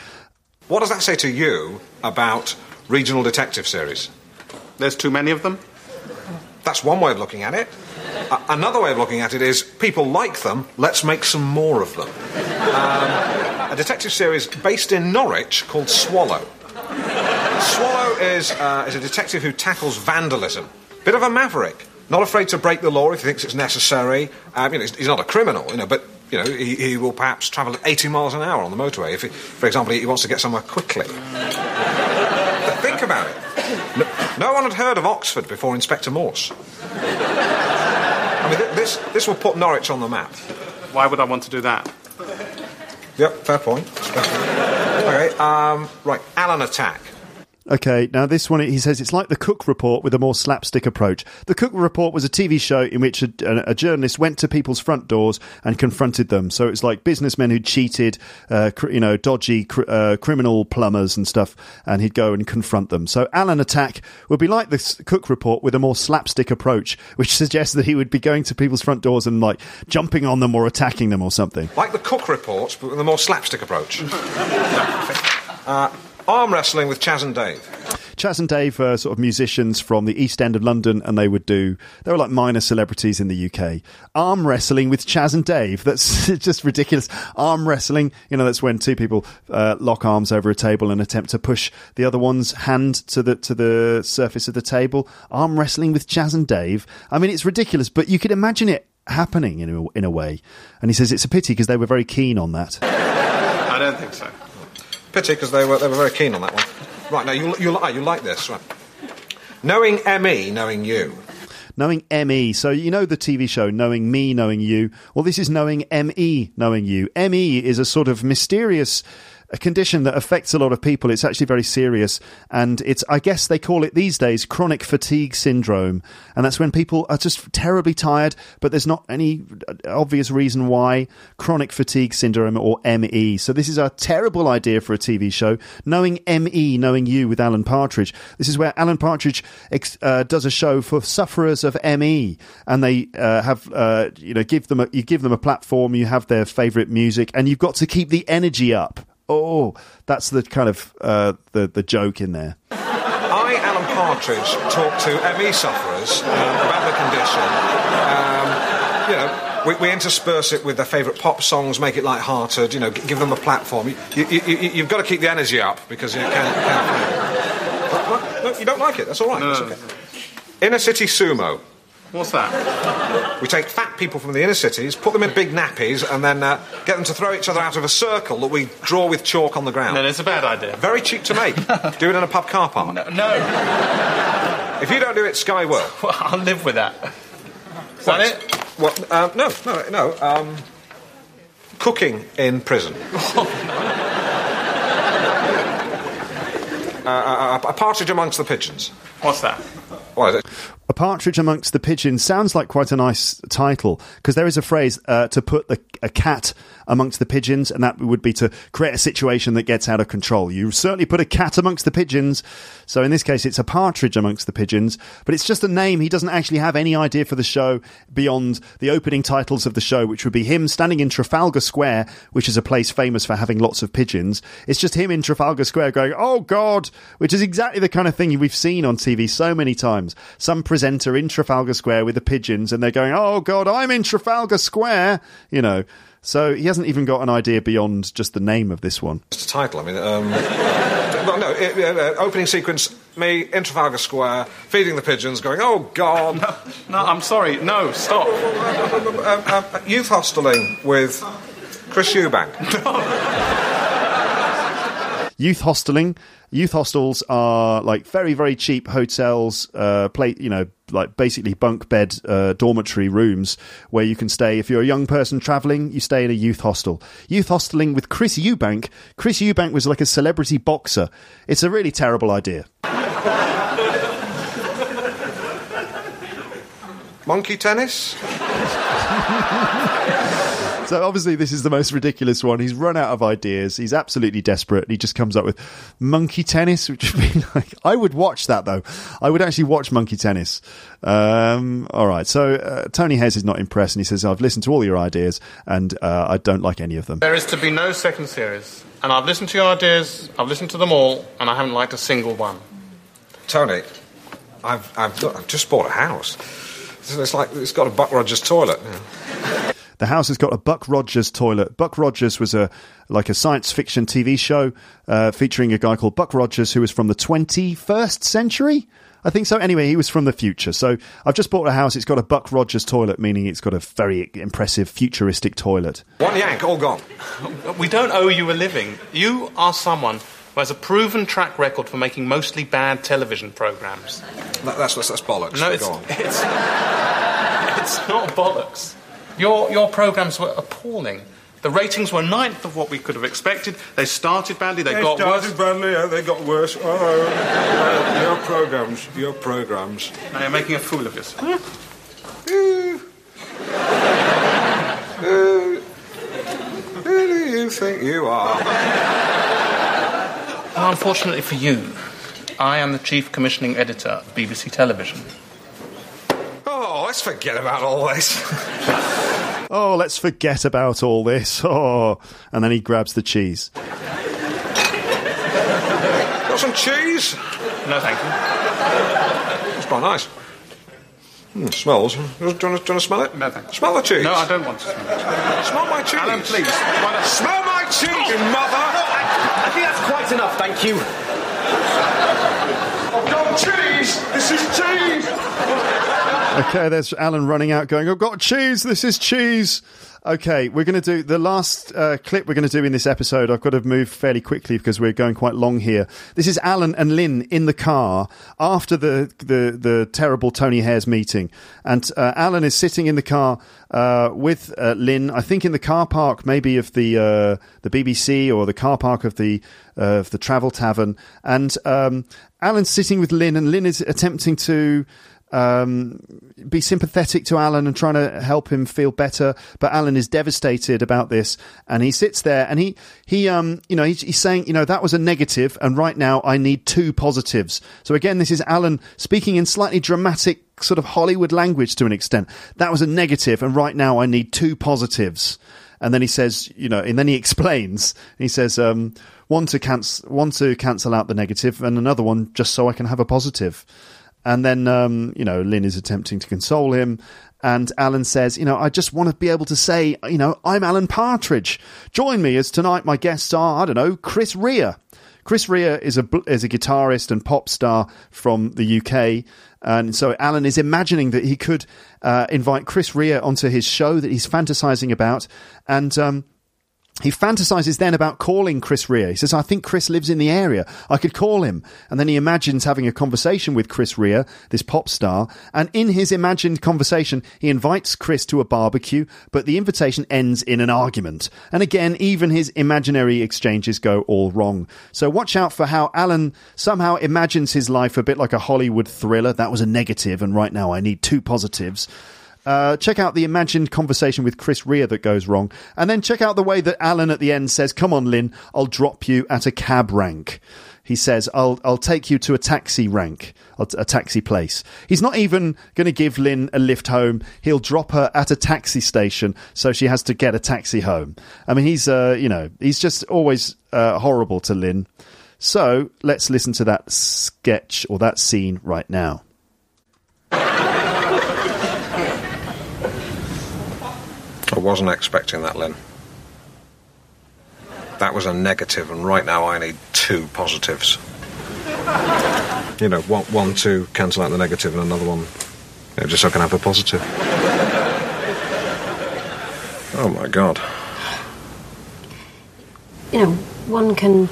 What does that say to you about regional detective series? There's too many of them? That's one way of looking at it. Another way of looking at it is people like them, let's make some more of them. Um, a detective series based in Norwich called Swallow. Swallow is, uh, is a detective who tackles vandalism. Bit of a maverick. Not afraid to break the law if he thinks it's necessary. Um, you know, he's, he's not a criminal, you know, but you know, he, he will perhaps travel at 80 miles an hour on the motorway if, he, for example, he wants to get somewhere quickly. but think about it. No one had heard of Oxford before Inspector Morse. I mean, th- this, this will put Norwich on the map. Why would I want to do that? Yep, fair point. Okay, um, right, Alan Attack. Okay, now this one, he says it's like the Cook Report with a more slapstick approach. The Cook Report was a TV show in which a, a, a journalist went to people's front doors and confronted them. So it's like businessmen who cheated, uh, cr- you know, dodgy cr- uh, criminal plumbers and stuff, and he'd go and confront them. So Alan Attack would be like the Cook Report with a more slapstick approach, which suggests that he would be going to people's front doors and like jumping on them or attacking them or something. Like the Cook Report, but with a more slapstick approach. uh, arm wrestling with Chas and Dave. Chas and Dave are sort of musicians from the East End of London, and they would do. They were like minor celebrities in the UK. Arm wrestling with Chas and Dave. That's just ridiculous. Arm wrestling. You know, that's when two people uh, lock arms over a table and attempt to push the other one's hand to the to the surface of the table. Arm wrestling with Chaz and Dave. I mean, it's ridiculous, but you could imagine it happening in a, in a way. And he says it's a pity because they were very keen on that. I don't think so. Pity, because they were, they were very keen on that one. Right, now, you, you, ah, you like this, right? Knowing ME, knowing you. knowing ME. So you know the TV show Knowing Me, Knowing You. Well, this is knowing ME, Knowing You. ME is a sort of mysterious a condition that affects a lot of people. It's actually very serious, and it's I guess they call it these days chronic fatigue syndrome, and that's when people are just terribly tired, but there's not any obvious reason why. Chronic fatigue syndrome or ME. So this is a terrible idea for a TV show. Knowing ME, knowing you with Alan Partridge. This is where Alan Partridge ex- uh, does a show for sufferers of ME, and they uh, have uh, you know give them a, you give them a platform. You have their favourite music, and you've got to keep the energy up. Oh, that's the kind of uh, the the joke in there. I, Alan Partridge, talk to ME sufferers um, about the condition. Um, you know, we, we intersperse it with their favourite pop songs, make it light-hearted. You know, g- give them a platform. You, you, you, you- you've got to keep the energy up because you can't. can't What- what? You don't like it. That's all right. That's okay. Inner city sumo. What's that? We take fat people from the inner cities, put them in big nappies, and then uh, get them to throw each other out of a circle that we draw with chalk on the ground. No, it's a bad idea. Very cheap to make. do it in a pub car park. No, no. If you don't do it, Sky will. Well, I'll live with that. Is that it? What? Um, no, no, no. Um, cooking in prison. uh, uh, a partridge amongst the pigeons. What's that? What is it? A Partridge Amongst the Pigeons sounds like quite a nice title because there is a phrase uh, to put the, a cat amongst the pigeons, and that would be to create a situation that gets out of control. You certainly put a cat amongst the pigeons. So in this case, it's a partridge amongst the pigeons, but it's just a name. He doesn't actually have any idea for the show beyond the opening titles of the show, which would be him standing in Trafalgar Square, which is a place famous for having lots of pigeons. It's just him in Trafalgar Square going, "Oh God," which is exactly the kind of thing we've seen on TV so many times. Some presenter in Trafalgar Square with the pigeons, and they're going, "Oh God, I'm in Trafalgar Square," you know. So he hasn't even got an idea beyond just the name of this one. Just a title. I mean, um, well, no. It, uh, uh, opening sequence: me in Trafalgar Square, feeding the pigeons, going, "Oh God." No, I'm sorry. No, stop. um, um, youth hosteling with Chris Eubank. youth hosteling. Youth hostels are like very, very cheap hotels, uh, play, you know, like basically bunk bed, uh, dormitory rooms where you can stay. If you're a young person traveling, you stay in a youth hostel. Youth hosteling with Chris Eubank. Chris Eubank was like a celebrity boxer. It's a really terrible idea. Monkey tennis. So obviously this is the most ridiculous one. He's run out of ideas. He's absolutely desperate. He just comes up with monkey tennis, which would be like I would watch that though. I would actually watch monkey tennis. Um, all right. So uh, Tony Hayers is not impressed, and he says, "I've listened to all your ideas, and uh, I don't like any of them." There is to be no second series. And I've listened to your ideas, I've listened to them all, and I haven't liked a single one. Tony, I've, I've, I've just bought a house. It's, it's like it's got a Buck Rogers toilet. The house has got a Buck Rogers toilet. Buck Rogers was a like a science fiction TV show uh, featuring a guy called Buck Rogers who was from the 21st century. I think so. Anyway, he was from the future. So I've just bought a house. It's got a Buck Rogers toilet, meaning it's got a very impressive futuristic toilet. One yank, all gone. We don't owe you a living. You are someone who has a proven track record for making mostly bad television programs. That, that's, that's, that's bollocks. No, Go it's, on. it's, it's not bollocks. Your, your programs were appalling. The ratings were ninth of what we could have expected. They started badly, they, got started worse. badly, yeah, they got worse. Oh, uh, your programs, your programs. Now you're making a fool of yourself. Who, who do you think you are? Well, unfortunately for you, I am the chief commissioning editor of BBC Television. Oh, let's forget about all this. Oh, let's forget about all this. Oh, and then he grabs the cheese. Got some cheese? No, thank you. It's quite nice. Hmm, smells. Do you, want to, do you want to smell it? No, thank you. Smell the cheese. No, I don't want to smell it. Smell my cheese. Alan, please. Why not? Smell my cheese, you mother! I think that's quite enough, thank you. I've got cheese! This is cheese! Okay, there's Alan running out going, I've got cheese, this is cheese. Okay, we're going to do the last uh, clip we're going to do in this episode. I've got to move fairly quickly because we're going quite long here. This is Alan and Lynn in the car after the the, the terrible Tony Hayers' meeting, and uh, Alan is sitting in the car uh, with uh, Lynn. I think in the car park, maybe of the uh, the BBC or the car park of the uh, of the Travel Tavern, and um, Alan's sitting with Lynn, and Lynn is attempting to um, be sympathetic to Alan and trying to help him feel better. But Alan is devastated about this, and he sits there and he he um you know he's, he's saying you know that was a negative, and right now I need two positives. So again, this is Alan speaking in slightly dramatic sort of Hollywood language to an extent. That was a negative, and right now I need two positives. And then he says, you know, and then he explains. He says, um, one to cancel, one to cancel out the negative, and another one just so I can have a positive. And then, um, you know, Lynn is attempting to console him. And Alan says, you know, I just want to be able to say, you know, I'm Alan Partridge. Join me as tonight my guests are, I don't know, Chris Rea. Chris Rea is a is a guitarist and pop star from the UK, and so Alan is imagining that he could uh, invite Chris Rea onto his show that he's fantasizing about, and um, he fantasizes then about calling Chris Rea. He says, I think Chris lives in the area. I could call him. And then he imagines having a conversation with Chris Rea, this pop star. And in his imagined conversation, he invites Chris to a barbecue, but the invitation ends in an argument. And again, even his imaginary exchanges go all wrong. So watch out for how Alan somehow imagines his life a bit like a Hollywood thriller. That was a negative, and right now I need two positives. Uh, check out the imagined conversation with Chris Rea that goes wrong. And then check out the way that Alan at the end says, Come on, Lynn, I'll drop you at a cab rank. He says, I'll, I'll take you to a taxi rank, a taxi place. He's not even going to give Lynn a lift home. He'll drop her at a taxi station so she has to get a taxi home. I mean, he's, uh, you know, he's just always uh, horrible to Lynn. So let's listen to that sketch or that scene right now. I wasn't expecting that, Lynn. That was a negative, and right now I need two positives. You know, one, one to cancel out the negative, and another one, you know, just so I can have a positive. Oh my god. You know, one can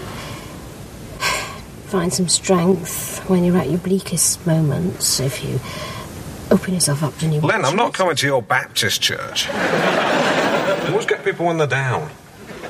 find some strength when you're at your bleakest moments if you open yourself up to new Lynn, I'm not coming to your Baptist church. You always get people when they're down.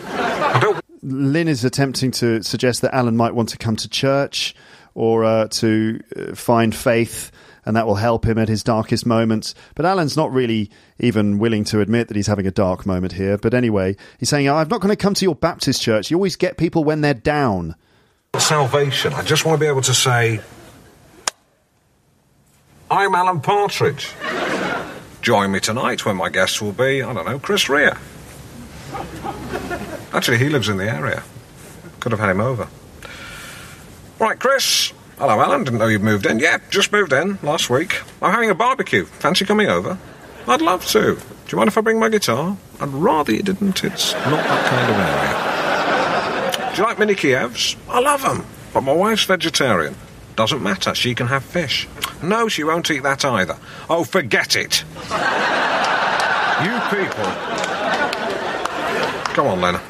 I don't. Lynn is attempting to suggest that Alan might want to come to church or uh, to uh, find faith, and that will help him at his darkest moments. But Alan's not really even willing to admit that he's having a dark moment here. But anyway, he's saying, I'm not going to come to your Baptist church. You always get people when they're down. Salvation. I just want to be able to say, I'm Alan Partridge. Join me tonight when my guests will be, I don't know, Chris Rea. Actually, he lives in the area. Could have had him over. Right, Chris. Hello, Alan. Didn't know you'd moved in. Yeah, just moved in last week. I'm having a barbecue. Fancy coming over? I'd love to. Do you mind if I bring my guitar? I'd rather you didn't. It's not that kind of area. Do you like mini Kievs? I love them. But my wife's vegetarian. Doesn't matter. She can have fish. No, she won't eat that either. Oh, forget it. you people. Come on, Lena.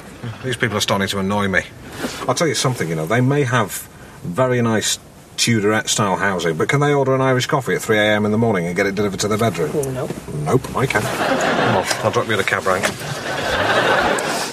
These people are starting to annoy me. I'll tell you something, you know, they may have very nice Tudorette style housing, but can they order an Irish coffee at 3am in the morning and get it delivered to their bedroom? Nope. Nope, I can. Come on, I'll drop you at a cab rank.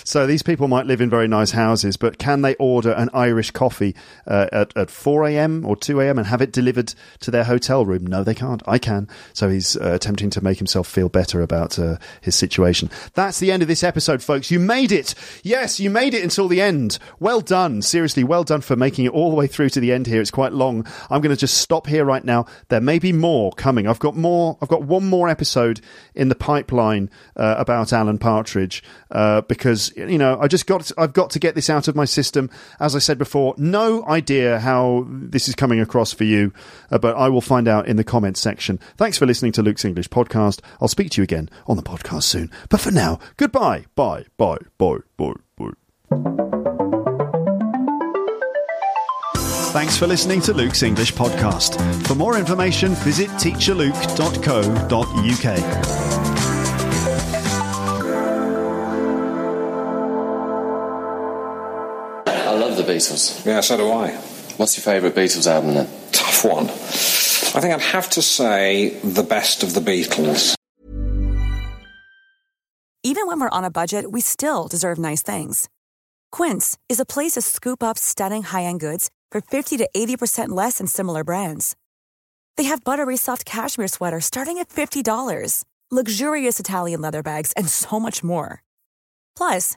So these people might live in very nice houses, but can they order an Irish coffee uh, at, at 4 a.m. or 2 a.m. and have it delivered to their hotel room? No, they can't. I can. So he's uh, attempting to make himself feel better about uh, his situation. That's the end of this episode, folks. You made it. Yes, you made it until the end. Well done. Seriously, well done for making it all the way through to the end here. It's quite long. I'm going to just stop here right now. There may be more coming. I've got more. I've got one more episode in the pipeline uh, about Alan Partridge uh, because you know, I just got to, I've got to get this out of my system. As I said before, no idea how this is coming across for you, uh, but I will find out in the comments section. Thanks for listening to Luke's English podcast. I'll speak to you again on the podcast soon. But for now, goodbye. Bye. Bye. Bye. Bye. Bye. Thanks for listening to Luke's English podcast. For more information, visit teacherluke.co.uk. love the Beatles. Yeah, so do I. What's your favourite Beatles album then? Tough one. I think I'd have to say the best of the Beatles. Even when we're on a budget, we still deserve nice things. Quince is a place to scoop up stunning high end goods for 50 to 80% less than similar brands. They have buttery soft cashmere sweaters starting at $50, luxurious Italian leather bags, and so much more. Plus,